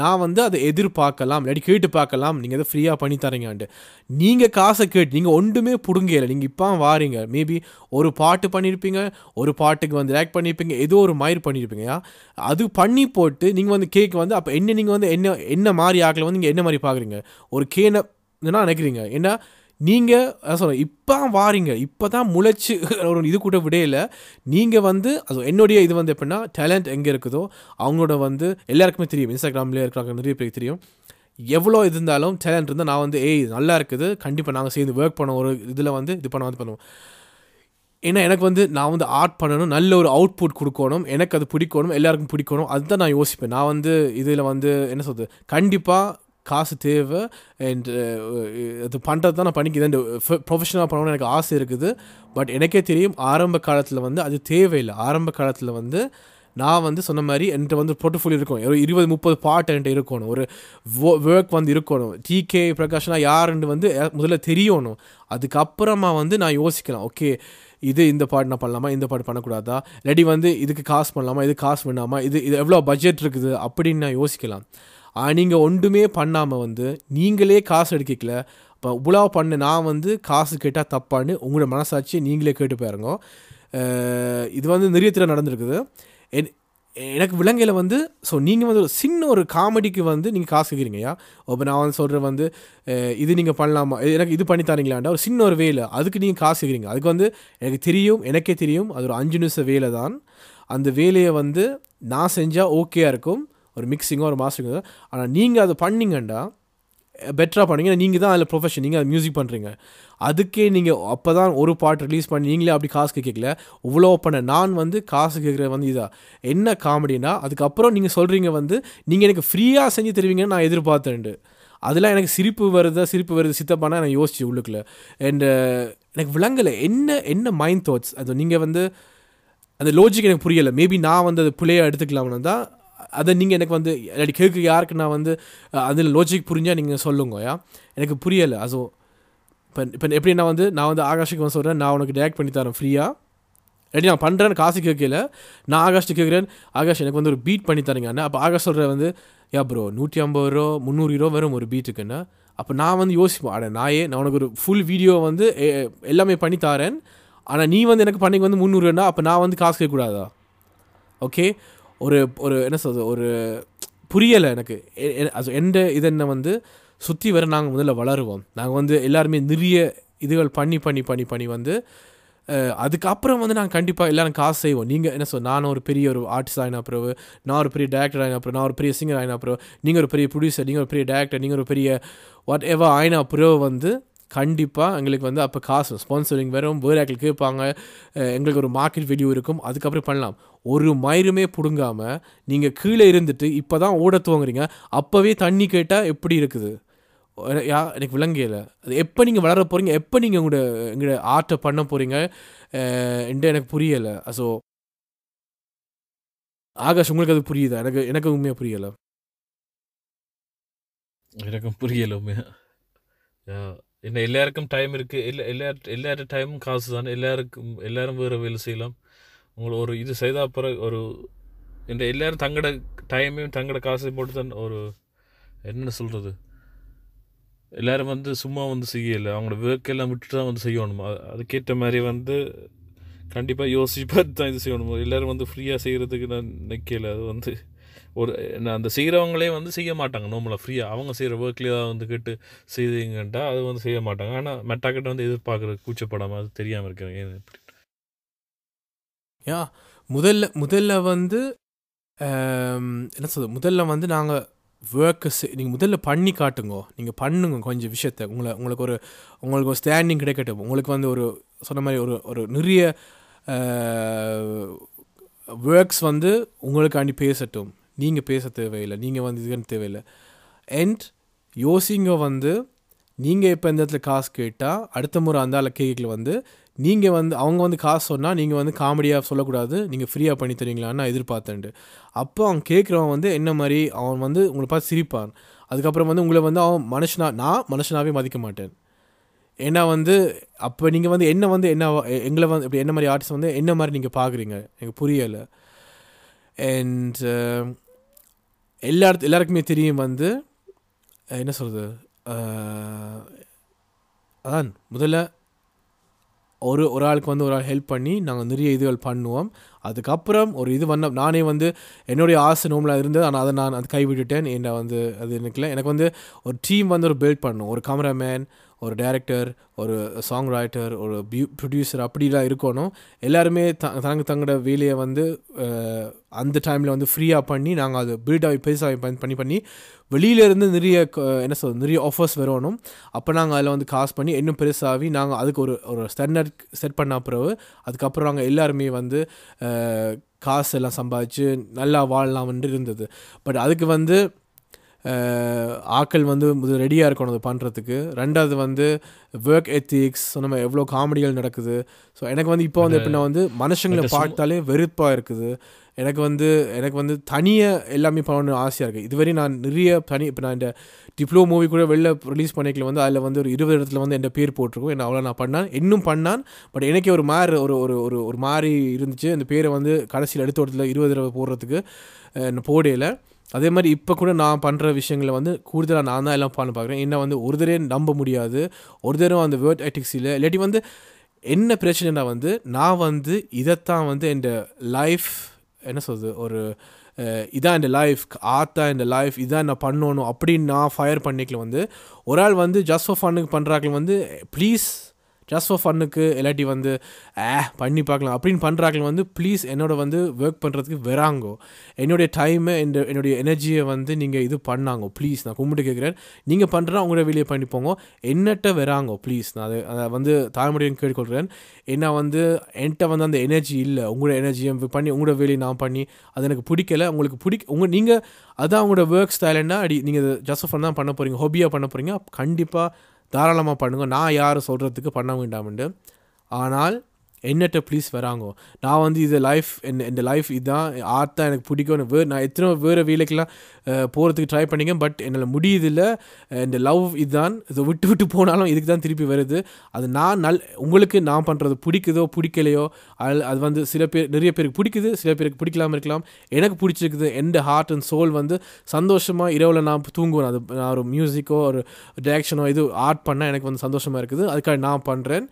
நான் வந்து அதை எதிர்பார்க்கலாம் இல்லாட்டி கேட்டு பார்க்கலாம் நீங்கள் அதை ஃப்ரீயாக பண்ணி தரீங்கன்ட்டு. நீங்கள் காசை கேட்டு நீங்கள் ஒன்றுமே பிடுங்கல நீங்கள் இப்போ வாரீங்க. மேபி ஒரு பாட்டு பண்ணியிருப்பீங்க ஒரு பாட்டுக்கு வந்து ரேக் பண்ணியிருப்பீங்க ஏதோ ஒரு மயிர் பண்ணியிருப்பீங்க அது பண்ணி போட்டு நீங்கள் வந்து கேக் வந்து அப்போ என்ன நீங்கள் வந்து என்ன என்ன மாதிரி ஆக்கில் வந்து நீங்கள் என்ன மாதிரி பார்க்குறீங்க? ஒரு கேனை நினைக்கிறீங்க. ஏன்னா நீங்கள் அதான் சொல்கிறேன் இப்போ வாரீங்க. இப்போ தான் முளைச்சி ஒரு இது கூட விடையில நீங்கள் வந்து அது என்னுடைய இது வந்து எப்படின்னா டேலண்ட் எங்கே இருக்குதோ அவங்களோட வந்து எல்லாருக்குமே தெரியும். இன்ஸ்டாகிராம்லேயே இருக்கிறாங்க நிறைய பேருக்கு தெரியும். எவ்வளோ இது இருந்தாலும் டேலண்ட் இருந்தால் நான் வந்து ஏய் நல்லா இருக்குது. கண்டிப்பாக நாங்கள் சேர்ந்து ஒர்க் பண்ண ஒரு இதில் வந்து இது பண்ண வந்து பண்ணுவோம். ஏன்னா எனக்கு வந்து நான் வந்து ஆர்ட் பண்ணணும் நல்ல ஒரு அவுட்புட் கொடுக்கணும். எனக்கு அது பிடிக்கணும் எல்லாருக்கும் பிடிக்கணும். அதுதான் நான் யோசிப்பேன். நான் வந்து இதில் வந்து என்ன சொல்கிறது கண்டிப்பாக காசு தேவை அண்ட் uh, uh, அது பண்ணுறது தான் நான் பண்ணிக்கிறேன். ப்ரொஃபஷனலாக பண்ணணும்னு எனக்கு ஆசை இருக்குது. பட் எனக்கே தெரியும் ஆரம்ப காலத்தில் வந்து அது தேவையில்லை. ஆரம்ப காலத்தில் வந்து நான் வந்து சொன்ன மாதிரி என்கிட்ட வந்து போர்ட்ஃபோலியோ இருக்கும் ஒரு இருபது முப்பது பாட்டு என்கிட்ட இருக்கணும். ஒரு ஒர்க் வந்து இருக்கணும். டிகே பிரகாஷ்னா யாருன்னு வந்து முதல்ல தெரியணும். அதுக்கப்புறமா வந்து நான் யோசிக்கலாம். ஓகே இது இந்த பாட்டு நான் பண்ணலாமா? இந்த பாட்டு பண்ணக்கூடாதா? இல்லாட்டி வந்து இதுக்கு காசு பண்ணலாமா? இது காசு பண்ணாமா இது இது எவ்வளோ பட்ஜெட் இருக்குது? அப்படின்னு நான் யோசிக்கலாம். நீங்கள் ஒன்றுமே பண்ணாமல் வந்து நீங்களே காசு எடுக்கல. இப்போ இவ்வளோ பண்ண நான் வந்து காசு கேட்டால் தப்பான்னு உங்களோட மனசாட்சியை நீங்களே கேட்டு பாருங்க. இது வந்து நிறைய தடவை நடந்திருக்குது. என் எனக்கு விலங்கையில் வந்து ஸோ நீங்கள் வந்து ஒரு சின்ன ஒரு காமெடிக்கு வந்து நீங்கள் காசு கேட்குறீங்கயா இப்போ நான் வந்து சொல்கிறேன் வந்து இது நீங்கள் பண்ணலாமா? இது எனக்கு இது பண்ணி தரீங்களாண்டா? ஒரு சின்ன ஒரு வேலை. அதுக்கு நீங்கள் காசு கேட்குறீங்க அதுக்கு வந்து எனக்கு தெரியும் எனக்கே தெரியும். அது ஒரு அஞ்சு நிமிஷம் வேலை தான் அந்த வேலையை வந்து நான் செஞ்சால் ஓகேயாக இருக்கும். ஒரு மிக்சிங்கோ ஒரு மாஸ்டரிங்கோ ஆனால் நீங்கள் அதை பண்ணிங்கண்டா பெட்டராக பண்ணீங்க. நீங்கள் தான் அதில் ப்ரொஃபஷன் நீங்கள் அது மியூசிக் பண்ணுறீங்க அதுக்கே நீங்கள் அப்போ தான் ஒரு பாட்டு ரிலீஸ் பண்ணி நீங்களே அப்படி காசு கேட்கல. இவ்வளோ பண்ண நான் வந்து காசு கேட்குற வந்து இதாக என்ன காமெடினா அதுக்கப்புறம் நீங்கள் சொல்கிறீங்க வந்து நீங்கள் எனக்கு ஃப்ரீயாக செஞ்சு தருவீங்கன்னு நான் எதிர்பார்த்தேன்ண்டு அதெல்லாம் எனக்கு சிரிப்பு வருதா சிரிப்பு வருது சித்தப்பானா நான் யோசிச்சு உள்ளுக்குள்ள. அண்டு எனக்கு விளங்கலை. என்ன என்ன மைண்ட் தாட்ஸ் அது நீங்கள் வந்து அந்த லோஜிக் எனக்கு புரியலை. மேபி நான் வந்து அது பிள்ளையாக எடுத்துக்கலாம்னு தான் அதை நீங்கள் எனக்கு வந்து இல்லாட்டி கேட்க யாருக்கு நான் வந்து அதில் லோஜிக் புரிஞ்சால் நீங்கள் சொல்லுங்கயா எனக்கு புரியலை. அது இப்போ இப்போ எப்படின்னா வந்து நான் வந்து ஆகாஷுக்கு வந்து சொல்கிறேன் நான் உனக்கு டேரக்ட் பண்ணி தரேன் ஃப்ரீயாக ரெடி நான் பண்ணுறேன்னு காசு கேட்கல நான் ஆகாஷ் கேட்குறேன் ஆகாஷ் எனக்கு வந்து ஒரு பீட் பண்ணி தரீங்க அண்ணா. அப்போ ஆகாஷ் சொல்கிற வந்து யா ப்ரோ நூற்றி ஐம்பது ரூபா முந்நூறு ரூபா வரும் ஒரு பீட்டுக்குன்னா அப்போ நான் வந்து யோசிப்பேன் அட நாயே நான் உனக்கு ஒரு ஃபுல் வீடியோ வந்து எல்லாமே பண்ணி தரேன். ஆனால் நீ வந்து எனக்கு பண்ணிக்கு வந்து முந்நூறுனா அப்போ நான் வந்து காசு கேட்கக்கூடாதா? ஓகே ஒரு ஒரு என்ன சொல்றது ஒரு புரியலை எனக்கு. அது எந்த இது என்ன வந்து சுற்றி வர நாங்கள் முதல்ல வளருவோம். நாங்கள் வந்து எல்லாருமே நிறைய இதுகள் பண்ணி பண்ணி பண்ணி பண்ணி வந்து அதுக்கப்புறம் வந்து நாங்கள் கண்டிப்பாக எல்லாரும் காசு செய்வோம். நீங்கள் என்ன சொல் நான் ஒரு பெரிய ஒரு ஆர்டிஸ்ட் ஆகின பிறகு நான் ஒரு பெரிய டேரக்டர் ஆகின அப்புறம் நான் ஒரு பெரிய சிங்கர் ஆகின அப்புறம் நீங்கள் ஒரு பெரிய ப்ரொடியூசர் நீங்கள் ஒரு பெரிய டேரக்டர் நீங்கள் ஒரு பெரிய வாட் எவர் ஆயின பிறகு வந்து கண்டிப்பாக எங்களுக்கு வந்து அப்போ காசு ஸ்பான்சரிங் வரும் வேறு கேட்பாங்க எங்களுக்கு ஒரு மார்க்கெட் வீடியோ இருக்கும் அதுக்கப்புறம் பண்ணலாம். ஒரு மயிருமே பிடுங்காமல் நீங்கள் கீழே இருந்துட்டு இப்போ தான் ஓட துவங்குறீங்க அப்போவே தண்ணி கேட்டால் எப்படி இருக்குது? யா எனக்கு விளங்கல அது எப்போ நீங்கள் வளர போகிறீங்க எப்போ நீங்கள் உங்களோட எங்களோட ஆர்ட்டை பண்ண போகிறீங்க என்று எனக்கு புரியலை. ஸோ ஆகாஷ் உங்களுக்கு அது புரியுதா? எனக்கு எனக்கு உண்மையாக புரியலை. எனக்கும் புரியல உண்மையாக என்ன எல்லாருக்கும் டைம் இருக்குது எல்லா எல்லா எல்லாரும் டைமும் காசு தானே. எல்லாருக்கும் எல்லாரும் வேறு வேலை செய்யலாம். உங்களை ஒரு இது செய்த அப்புறம் ஒரு இந்த எல்லோரும் தங்கட டைமையும் தங்கட காசையும் போட்டு தான் ஒரு என்ன சொல்கிறது எல்லோரும் வந்து சும்மா வந்து செய்யலை. அவங்களோட வேர்க்கெல்லாம் விட்டுட்டு தான் வந்து செய்யணும். அதுக்கேற்ற மாதிரி வந்து கண்டிப்பாக யோசிச்சு பார்த்து தான் இது செய்யணும். எல்லோரும் வந்து ஃப்ரீயாக செய்கிறதுக்கு நான் நிற்கலை அது வந்து ஒரு நான் அந்த செய்கிறவங்களே வந்து செய்ய மாட்டாங்க. நார்மலாக ஃப்ரீயாக அவங்க செய்கிற ஒர்க்லேயே தான் வந்து கேட்டு செய்தீங்கன்ட்டா அது வந்து செய்ய மாட்டாங்க. ஆனால் மெட்டாக்கிட்ட வந்து எதிர்பார்க்குற கூச்சப்படாமல் அது தெரியாமல் இருக்கிறாங்க ஏன் இப்படி? யா முதல்ல முதல்ல வந்து என்ன சொல்றது? முதல்ல வந்து நாங்கள் ஒர்க்கை நீங்கள் முதல்ல பண்ணி காட்டுங்க. நீங்கள் பண்ணுங்க கொஞ்சம் விஷயத்த. உங்களை உங்களுக்கு ஒரு உங்களுக்கு ஒரு ஸ்டாண்டிங் கிடைக்கட்டும். உங்களுக்கு வந்து ஒரு சொன்ன மாதிரி ஒரு ஒரு நிறைய ஒர்க்ஸ் வந்து உங்களுக்காண்டி பேசட்டும். நீங்கள் பேச தேவையில்லை நீங்கள் வந்து இதுன்னு தேவையில்லை. அண்ட் யோசிங்க வந்து நீங்கள் இப்போ இந்த இடத்துல காசு கேட்டால் அடுத்த முறை அந்த ஆள் கேட்கல வந்து நீங்கள் வந்து அவங்க வந்து காசு சொன்னால் நீங்கள் வந்து காமெடியாக சொல்லக்கூடாது நீங்கள் ஃப்ரீயாக பண்ணி தரீங்களான்னு நான் எதிர்பார்த்தேன்ட்டு. அப்போ அவன் கேட்குறவன் வந்து என்ன மாதிரி அவன் வந்து உங்களை பார்த்து சிரிப்பான். அதுக்கப்புறம் வந்து உங்களை வந்து அவன் மனுஷனா நான் மனுஷனாவே மதிக்க மாட்டேன். ஏன்னா வந்து அப்போ நீங்கள் வந்து என்ன வந்து என்ன எங்களை வந்து இப்படி என்ன மாதிரி ஆர்டிஸ்ட் வந்து என்ன மாதிரி நீங்கள் பார்க்குறீங்க எனக்கு புரியலை. அண்ட் எல்லா இடத்து எல்லாருக்குமே தெரியும் வந்து என்ன சொல்கிறது அதான் முதல்ல ஒரு ஒரு ஆளுக்கு வந்து ஒரு ஆள் ஹெல்ப் பண்ணி நாங்கள் நிறைய இதுகள் பண்ணுவோம். அதுக்கப்புறம் ஒரு இது பண்ண நானே வந்து என்னுடைய ஆசை நோம்பில் இருந்தது ஆனால் அதை நான் அது கைவிட்டுட்டேன். என்ன வந்து அது எனக்குல எனக்கு வந்து ஒரு டீம் வந்து ஒரு பில்ட் பண்ணும் ஒரு கேமராமேன் ஒரு டேரக்டர் ஒரு சாங் ரைட்டர் ஒரு பியூ ப்ரொடியூசர் அப்படிலாம் இருக்கணும். எல்லாருமே த தங்க தங்களோட வேலையை வந்து அந்த டைமில் வந்து ஃப்ரீயாக பண்ணி நாங்கள் அது பில்டாகி பெருசாக பண்ணி பண்ணி பண்ணி வெளியிலேருந்து நிறைய என்ன சொல்றது நிறைய ஆஃபர்ஸ் வரணும். அப்போ நாங்கள் அதில் வந்து காசு பண்ணி இன்னும் பெருசாகி நாங்கள் அதுக்கு ஒரு ஒரு ஸ்டாண்டர்ட் செட் பண்ண பிறகு அதுக்கப்புறம் நாங்கள் எல்லாருமே வந்து காசு எல்லாம் சம்பாதிச்சு நல்லா வாழலாம்னு இருந்தது. பட் அதுக்கு வந்து அஹ், ஆட்கள் வந்து ரெடியாக இருக்கணும் அது பண்ணுறதுக்கு ரெண்டாவது வந்து ஒர்க் எத்திக்ஸ் நம்ம எவ்வளோ காமெடிகள் நடக்குது. ஸோ எனக்கு வந்து இப்போ வந்து எப்படின்னா வந்து மனுஷங்களை பார்த்தாலே வெறுப்பாக இருக்குது. எனக்கு வந்து எனக்கு வந்து தனியாக எல்லாமே பண்ணணும்னு ஆசையாக இருக்குது இதுவரை நான் நிறைய தனி இப்போ நான் இந்த டிப்ளோ மூவி கூட வெளில ரிலீஸ் பண்ணிக்கல வந்து அதில் வந்து ஒரு இருபது இடத்துல வந்து என் பேர் போட்டிருக்கும். என்ன அவ்வளோ நான் பண்ணான். இன்னும் பண்ணான். பட் எனக்கே ஒரு மாதிரி ஒரு ஒரு ஒரு ஒரு மாதிரி இருந்துச்சு. அந்த பேரை வந்து கடைசியில் எடுத்த இடத்துல இருபது தடவை போடுறதுக்கு போடையில் அதே மாதிரி இப்போ கூட நான் பண்ணுற விஷயங்களை வந்து கூடுதலாக நான் தான் எல்லாம் பண்ண பார்க்குறேன் என்ன வந்து ஒரு தடவை நம்ப முடியாது. ஒரு தடவை அந்த வேர்ட் எட்டிக்ஸில் இல்லாட்டி வந்து என்ன பிரச்சனைனா வந்து நான் வந்து இதைத்தான் வந்து என் லைஃப் என்ன சொல்கிறது ஒரு இதான் இந்த லைஃப் ஆத்தா இந்த லைஃப் இதான் நான் பண்ணணும் அப்படின்னு நான் ஃபயர் பண்ணிக்கல வந்து ஒரு ஆள் வந்து ஜஸ்ட் ஃபார் ஃபன்னுக்கு பண்ணுறாக்கள் வந்து ப்ளீஸ் ஜஸ்ட் ஃபார் ஃபன்னுக்கு இல்லாட்டி வந்து ஏ பண்ணி பார்க்கலாம். அப்படின்னு பண்ணுறாக்கள் வந்து ப்ளீஸ் என்னோட வந்து ஒர்க் பண்ணுறதுக்கு வராங்கோ. என்னுடைய டைமை இந்த என்னுடைய எனர்ஜியை வந்து நீங்கள் இது பண்ணாங்கோ. ப்ளீஸ் நான் கும்பிட்டு கேட்குறேன் நீங்கள் பண்ணுறா உங்களோட வெளியே பண்ணி போங்க. என்னட்ட வராங்கோ ப்ளீஸ் நான் அதை அதை வந்து தாய்மொழியும் கேட்டுக்கொள்கிறேன். ஏன்னா வந்து என்கிட்ட வந்து அந்த எனர்ஜி இல்லை. உங்களோட எனர்ஜியை பண்ணி உங்களோட வேலையை நான் பண்ணி அது எனக்கு பிடிக்கல. உங்களுக்கு பிடிக்க உங்கள் நீங்கள் அதான் உங்களோட ஒர்க் ஸ்டைலன்னா அடி நீங்கள் ஜஸ்ட் ஃபன் தான் பண்ண போகிறீங்க ஹாபியாக பண்ண போகிறீங்க கண்டிப்பாக தாராளமாக பண்ணுங்கள் நான் யாரும் சொல்கிறதுக்கு பண்ண வேண்டாம்ண்டு. ஆனால் என்னட்ட ப்ளீஸ் வராங்கோ? நான் வந்து இது லைஃப் என் இந்த லைஃப் இதுதான் ஆர்ட் தான் எனக்கு பிடிக்கும் வே நான் எத்தனை வேறு வேலைக்கெல்லாம் போகிறதுக்கு ட்ரை பண்ணிங்க பட் என்னால் முடியுதில்ல. இந்த லவ் இதுதான் இதை விட்டு விட்டு போனாலும் இதுக்கு தான் திருப்பி வருது. அது நான் நல் உங்களுக்கு நான் பண்ணுறது பிடிக்குதோ பிடிக்கலையோ அது அது வந்து சில பேர் நிறைய பேருக்கு பிடிக்குது. சில பேருக்கு பிடிக்கலாமல் இருக்கலாம். எனக்கு பிடிச்சிருக்குது. எந்த ஹார்ட் அண்ட் சோல் வந்து சந்தோஷமாக இரவில் நான் தூங்குவேன். அது நான் ஒரு மியூசிக்கோ ஒரு டேரக்ஷனோ இது ஆர்ட் பண்ணால் எனக்கு வந்து சந்தோஷமாக இருக்குது. அதுக்காக நான் பண்ணுறேன்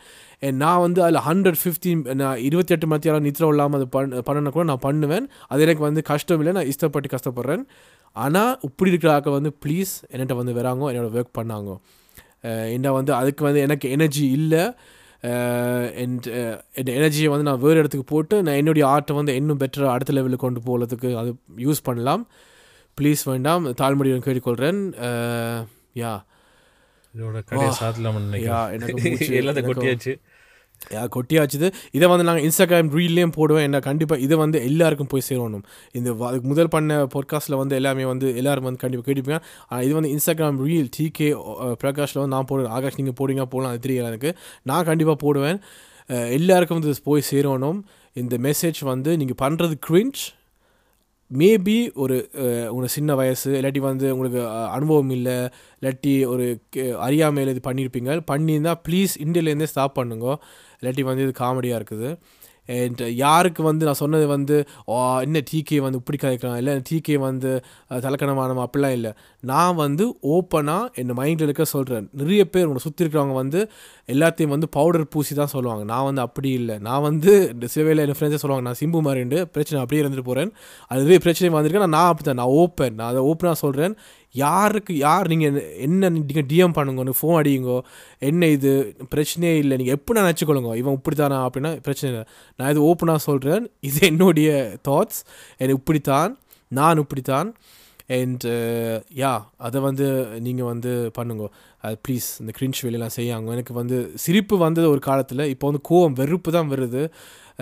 நான் வந்து அதில் ஹண்ட்ரட் ஃபிஃப்டீன் நான் இருபத்தெட்டு மத்தியாலம் நித்திரம் இல்லாமல் அது பண் பண்ணனா கூட நான் பண்ணுவேன். அது எனக்கு வந்து கஷ்டம் இல்லை நான் இஷ்டப்பட்டு கஷ்டப்படுறேன். ஆனால் இப்படி இருக்கிற ஆட்கள் வந்து ப்ளீஸ் என்கிட்ட வந்து வராங்க என்னோட ஒர்க் பண்ணாங்க. என்ன வந்து அதுக்கு வந்து எனக்கு எனர்ஜி இல்லை. என் என் எனர்ஜியை வந்து நான் வேறு இடத்துக்கு போட்டு நான் என்னுடைய ஆர்ட்டை வந்து இன்னும் பெட்டராக அடுத்த லெவலுக்கு கொண்டு போகிறதுக்கு அது யூஸ் பண்ணலாம். ப்ளீஸ் வேண்டாம் தாழ்மொழியும் கேட்டுக்கொள்கிறேன் யா இதோட கடையை சாத்தலாம்னு நினைக்கிறேன். எல்லாத்தையும் கொட்டியாச்சு. கொட்டியாச்சுது. இதை வந்து நாங்கள் இன்ஸ்டாகிராம் ரீல்லையும் போடுவேன். என்ன கண்டிப்பாக இதை வந்து எல்லாருக்கும் போய் சேரணும். இந்த முதல் பண்ண பாட்காஸ்ட்டில் வந்து எல்லாமே வந்து எல்லாரும் வந்து கண்டிப்பாக கேட்டுப்பேன் ஆனால் இது வந்து இன்ஸ்டாகிராம் ரீல் டிகே பிரகாஷில் வந்து நான் போடுவேன். ஆகாஷ் நீங்கள் போடுங்க போடலாம். அது தெரியல எனக்கு. நான் கண்டிப்பாக போடுவேன். எல்லாருக்கும் வந்து போய் சேரணும். இந்த மெசேஜ் வந்து நீங்கள் பண்ணுறது கிரிஞ்ச் மேபி ஒரு அஹ், உங்களுக்கு சின்ன வயசு இல்லாட்டி வந்து உங்களுக்கு அனுபவம் இல்லை இல்லாட்டி ஒரு அறியாமையில் இது பண்ணியிருப்பீங்க பண்ணியிருந்தால் ப்ளீஸ் இந்தியிலேருந்தே ஸ்டாப் பண்ணுங்க. இல்லாட்டி வந்து இது காமெடியாக இருக்குது. அண்ட் uh, யாருக்கு வந்து நான் சொன்னது வந்து என்ன டிகே வந்து இப்படி கதைக்கலாம் இல்லை டிகே வந்து தலக்கணமானவன் அப்படிலாம் இல்லை. நான் வந்து ஓப்பனாக என் மைண்டில் இருக்க சொல்கிறேன் நிறைய பேர் உங்களை சுற்றி இருக்கிறவங்க வந்து எல்லாத்தையும் வந்து பவுடர் பூசி தான் சொல்லுவாங்க. நான் வந்து அப்படி இல்லை. நான் வந்து இந்த சில வேலை என் ஃப்ரெண்ட்ஸே சொல்லுவாங்க நான் சிம்பு மாதிரிண்டு பிரச்சனை அப்படியே இருந்துட்டு போகிறேன் அதுவே பிரச்சனை வந்திருக்கேன் நான் அப்படி தான் நான் ஓப்பன் நான் அதை ஓப்பனாக சொல்கிறேன் யாருக்கு யார் நீங்கள் என்ன நீங்கள் டிஎம் பண்ணுங்க ஃபோன் அடியுங்கோ என்ன இது பிரச்சனையே இல்லை நீங்கள் எப்படி நான் நினச்சிக்கொள்ளுங்க. இவன் இப்படி தானா அப்படின்னா பிரச்சனை இல்லை. நான் இது ஓப்பனாக சொல்கிறேன் இது என்னுடைய தாட்ஸ் எனக்கு இப்படித்தான் நான் இப்படித்தான். அண்ட் யா uh, அதை வந்து நீங்கள் வந்து பண்ணுங்க. அது uh, ப்ளீஸ் இந்த கிரின்ச் வேலையெல்லாம் செய்யாங்க எனக்கு வந்து சிரிப்பு வந்தது ஒரு காலத்தில். இப்போ வந்து கோவம் வெறுப்பு தான் வருது.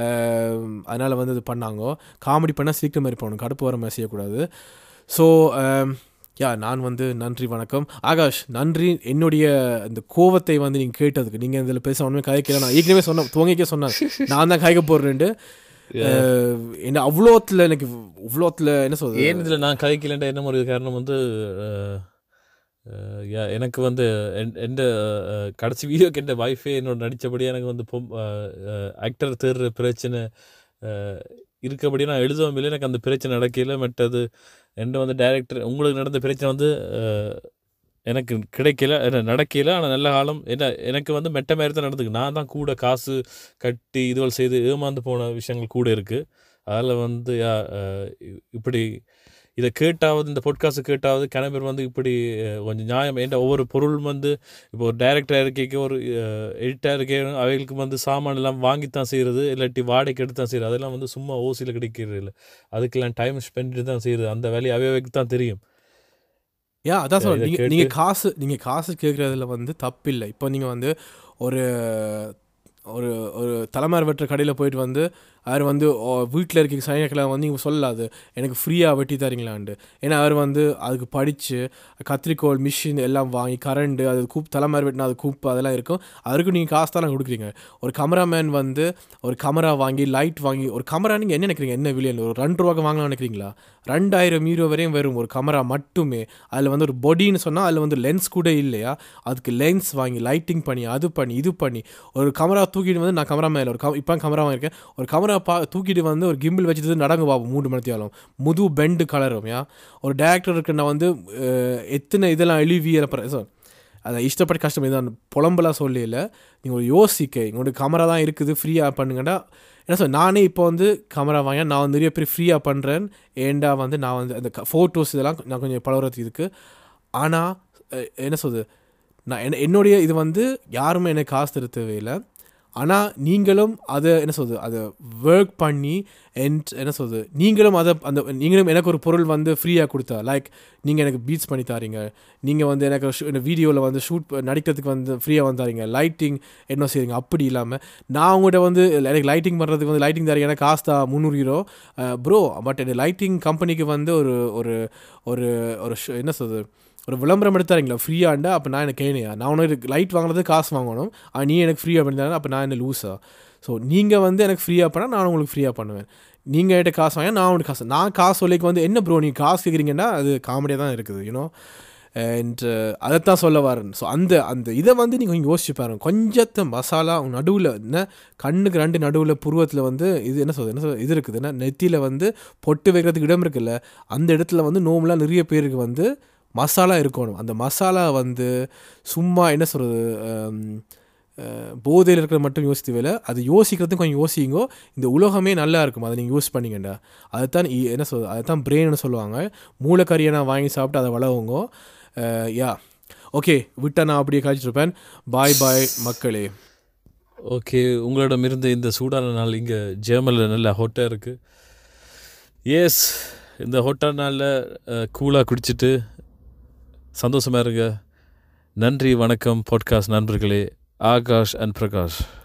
Uh, அதனால் வந்து அது பண்ணாங்க. காமெடி பண்ணால் சீக்கிரம் மாதிரி போகணும் கடுப்பு வர மாதிரி செய்யக்கூடாது. ஸோ um, யா நான் வந்து நன்றி வணக்கம். ஆகாஷ் நன்றி. என்னுடைய இந்த கோவத்தை வந்து நீங்கள் கேட்டதுக்கு நீங்கள் இதில் பேச ஒன்றுமே கதைக்கல நான் ஏற்கனவே சொன்னேன் துவங்கிக்கே சொன்னேன் நான் தான் காய்க்க போடுறேன்ட்டு என்ன அவ்வளோத்தில் எனக்கு இவ்வளோத்தில் என்ன சொல்றது? ஏன் இதில் நான் கதைக்கலன்ற என்ன ஒரு காரணம் வந்து எனக்கு வந்து எந்த கடைசி வீடியோக்கு என் வைஃபே என்னோட நடித்தபடி எனக்கு வந்து ஆக்டர் தேடுற பிரச்சனை இருக்கபடி நான் எழுதவும் இல்லை. எனக்கு அந்த பிரச்சனை நடக்கல. மெட்டது என்கிட்ட வந்து டைரக்டர் உங்களுக்கு நடந்த பிரச்சனை வந்து எனக்கு கிடைக்கல. என்ன நடக்கல. ஆனால் நல்ல காலம். என்ன எனக்கு வந்து மெட்ட மாதிரி தான் நடந்துக்கு நான் தான் கூட காசு கட்டி இதுவள் செய்து ஏமாந்து போன விஷயங்கள் கூட இருக்குது அதில் வந்து யா, இப்படி இதை கேட்டாவது இந்த பொட்காஸ்ட் கேட்டாவது கிணபேர் வந்து இப்படி கொஞ்சம் நியாயம். ஏன்டா ஒவ்வொரு பொருள் வந்து இப்போ ஒரு டைரக்டர் இருக்கைக்கு ஒரு எடிட்டர் இருக்கே அவைகளுக்கு வந்து சாமான் எல்லாம் வாங்கித்தான் செய்கிறது இல்லாட்டி வாடகைக்கு எடுத்து தான் செய்கிறது அதெல்லாம் வந்து சும்மா ஓசியில் கிடைக்கிறது இல்லை. அதுக்கெல்லாம் டைம் ஸ்பெண்ட் தான் செய்கிறது அந்த வேலையை அவைகளுக்கு தான் தெரியும். யா அதான் சொல்றேன். நீங்கள் நீங்கள் காசு நீங்கள் காசு கேட்குறதுல வந்து தப்பில்லை. இப்போ நீங்கள் வந்து ஒரு ஒரு ஒரு தலைமார் வெட்டுற கடையில் போயிட்டு வந்து அவர் வந்து வீட்டில் இருக்க சைனக்கெல்லாம் வந்து இவங்க சொல்லாது. எனக்கு ஃப்ரீயாக வெட்டி தரீங்களான்ட்டு. ஏன்னா அவர் வந்து அதுக்கு படித்து கத்திரிக்கோல் மிஷின் எல்லாம் வாங்கி கரண்டு அது கூப் தலைமார் வெட்டினா அது கூப்பு அதெல்லாம் இருக்கும். அதுக்கும் நீங்கள் காசு தான் கொடுக்குறீங்க. ஒரு கமராமேன் வந்து ஒரு கமரா வாங்கி லைட் வாங்கி ஒரு கமரா நீங்கள் என்ன நினைக்கிறீங்க? என்ன விலையில் ஒரு ரெண்டு ரூபாய்க்கு வாங்கலாம்னு நினைக்கிறீங்களா? ரெண்டாயிரம் யூரோ வரையும் வரும் ஒரு கமரா மட்டுமே. அதில் வந்து ஒரு பொடின்னு சொன்னால் அதில் வந்து லென்ஸ் கூட இல்லையா? அதுக்கு லென்ஸ் வாங்கி லைட்டிங் பண்ணி அது பண்ணி இது பண்ணி ஒரு கமரா தூக்கிட்டு வந்து நான் கமரா மேலே ஒரு கம் இப்போ கமரா வாங்கியிருக்கேன். ஒரு கமரா பா தூக்கிட்டு வந்து ஒரு கிம்பிள் வச்சுட்டு நடங்க பார்ப்போம் மூன்று மணித்தியாலும். முது பெண்டு கலரும் யா? ஒரு டேரக்டருக்கு நான் வந்து எத்தனை இதெல்லாம் எழுவி சார் அதை இஷ்டப்பட்டு கஷ்டம் இதான். புலம்பெல்லாம் இல்லை நீங்கள் ஒரு யோசிக்க உங்களோட கேமரா தான் இருக்குது ஃப்ரீயாக பண்ணுங்கடா. என்ன சொல் நானே இப்போ வந்து கேமரா வாங்க நான் வந்து நிறைய பேர் ஃப்ரீயாக பண்ணுறேன் ஏண்டா வந்து நான் வந்து அந்த ஃபோட்டோஸ் இதெல்லாம் நான் கொஞ்சம் பழகிறது இருக்குது ஆனால் என்ன சொல்றது? நான் என்ன என்னுடைய இது வந்து யாருமே எனக்கு காசு தர தேவையில்லை. ஆனால் நீங்களும் அதை என்ன சொல்வது அதை ஒர்க் பண்ணி அண்ட் என்ன சொல்வது நீங்களும் அதை அந்த நீங்களும் எனக்கு ஒரு பொருள் வந்து ஃப்ரீயாக கொடுத்தா லைக் நீங்கள் எனக்கு பீட்ஸ் பண்ணி தாரீங்க. நீங்கள் வந்து எனக்கு வீடியோவில் வந்து ஷூட் நடிக்கிறதுக்கு வந்து ஃப்ரீயாக வந்து தாரீங்க. லைட்டிங் என்ன செய்யுங்க அப்படி இல்லாமல் நான் உங்கள்கிட்ட வந்து எனக்கு லைட்டிங் பண்ணுறதுக்கு வந்து லைட்டிங் தரீங்க. எனக்கு காசு தான் முந்நூறு ஹீரோ ப்ரோ பட் இந்த லைட்டிங் கம்பெனிக்கு வந்து ஒரு ஒரு ஒரு ஒரு என்ன சொல்வது ஒரு விளம்பரம் எடுத்தாருங்களா ஃப்ரீயாண்டா அப்போ நான் எனக்கு கேணையா நான் உனக்கு லைட் வாங்கினது காசு வாங்கணும். ஆ நீ எனக்கு ஃப்ரீயாக பண்ணி அப்போ நான் என்ன லூஸா ஸோ நீங்கள் வந்து எனக்கு ஃப்ரீயாக பண்ணால் நான் உங்களுக்கு ஃப்ரீயாக பண்ணுவேன். நீங்கள் என்கிட்ட காசு வாங்க நான் உனக்கு காசு நான் காசு சொல்லிக்கு வந்து என்ன ப்ரோ நீங்கள் காசு கேட்குறீங்கன்னா அது காமெடியாக தான் இருக்குது யூனோ அண்ட் uh, அதைத்தான் சொல்ல வரேன். ஸோ அந்த அந்த இதை வந்து நீங்கள் கொஞ்சம் யோசிச்சு பாருங்க. கொஞ்சத்தை மசாலா நடுவில் என்ன கண்ணுக்கு ரெண்டு நடுவில் புருவத்தில் வந்து இது என்ன சொல்றது என்ன சொல்றது இது இருக்குதுன்னா நெத்தியில் வந்து பொட்டு வைக்கிறதுக்கு இடம் இருக்குல்ல அந்த இடத்துல வந்து நோம்புலாம் நிறைய பேருக்கு வந்து மசாலா இருக்கணும். அந்த மசாலா வந்து சும்மா என்ன சொல்கிறது போதையில் இருக்கிறது மட்டும் யோசித்து வேலை. அது யோசிக்கிறதும் கொஞ்சம் யோசிங்கோ இந்த உலகமே நல்லா இருக்கும். அதை நீங்கள் யூஸ் பண்ணீங்கண்டா அதுதான் என்ன சொல் அதுதான் பிரெயின்னு சொல்லுவாங்க. மூளைக்கறியை நான் வாங்கி சாப்பிட்டு அதை வளவுங்க யா. ஓகே விட்டா நான் அப்படியே காய்ச்சிருப்பேன் பாய் பாய் மக்களே. ஓகே உங்களிடம் இருந்த இந்த சூடான நாள் இங்கே ஜெர்மனில் நல்ல ஹோட்டல் இருக்குது எஸ் இந்த ஹோட்டல் நாளில் கூலாக குடிச்சிட்டு சந்தோஷமாக இருங்க. நன்றி வணக்கம் பாட்காஸ்ட் நண்பர்களே. ஆகாஷ் அண்ட் பிரகாஷ்.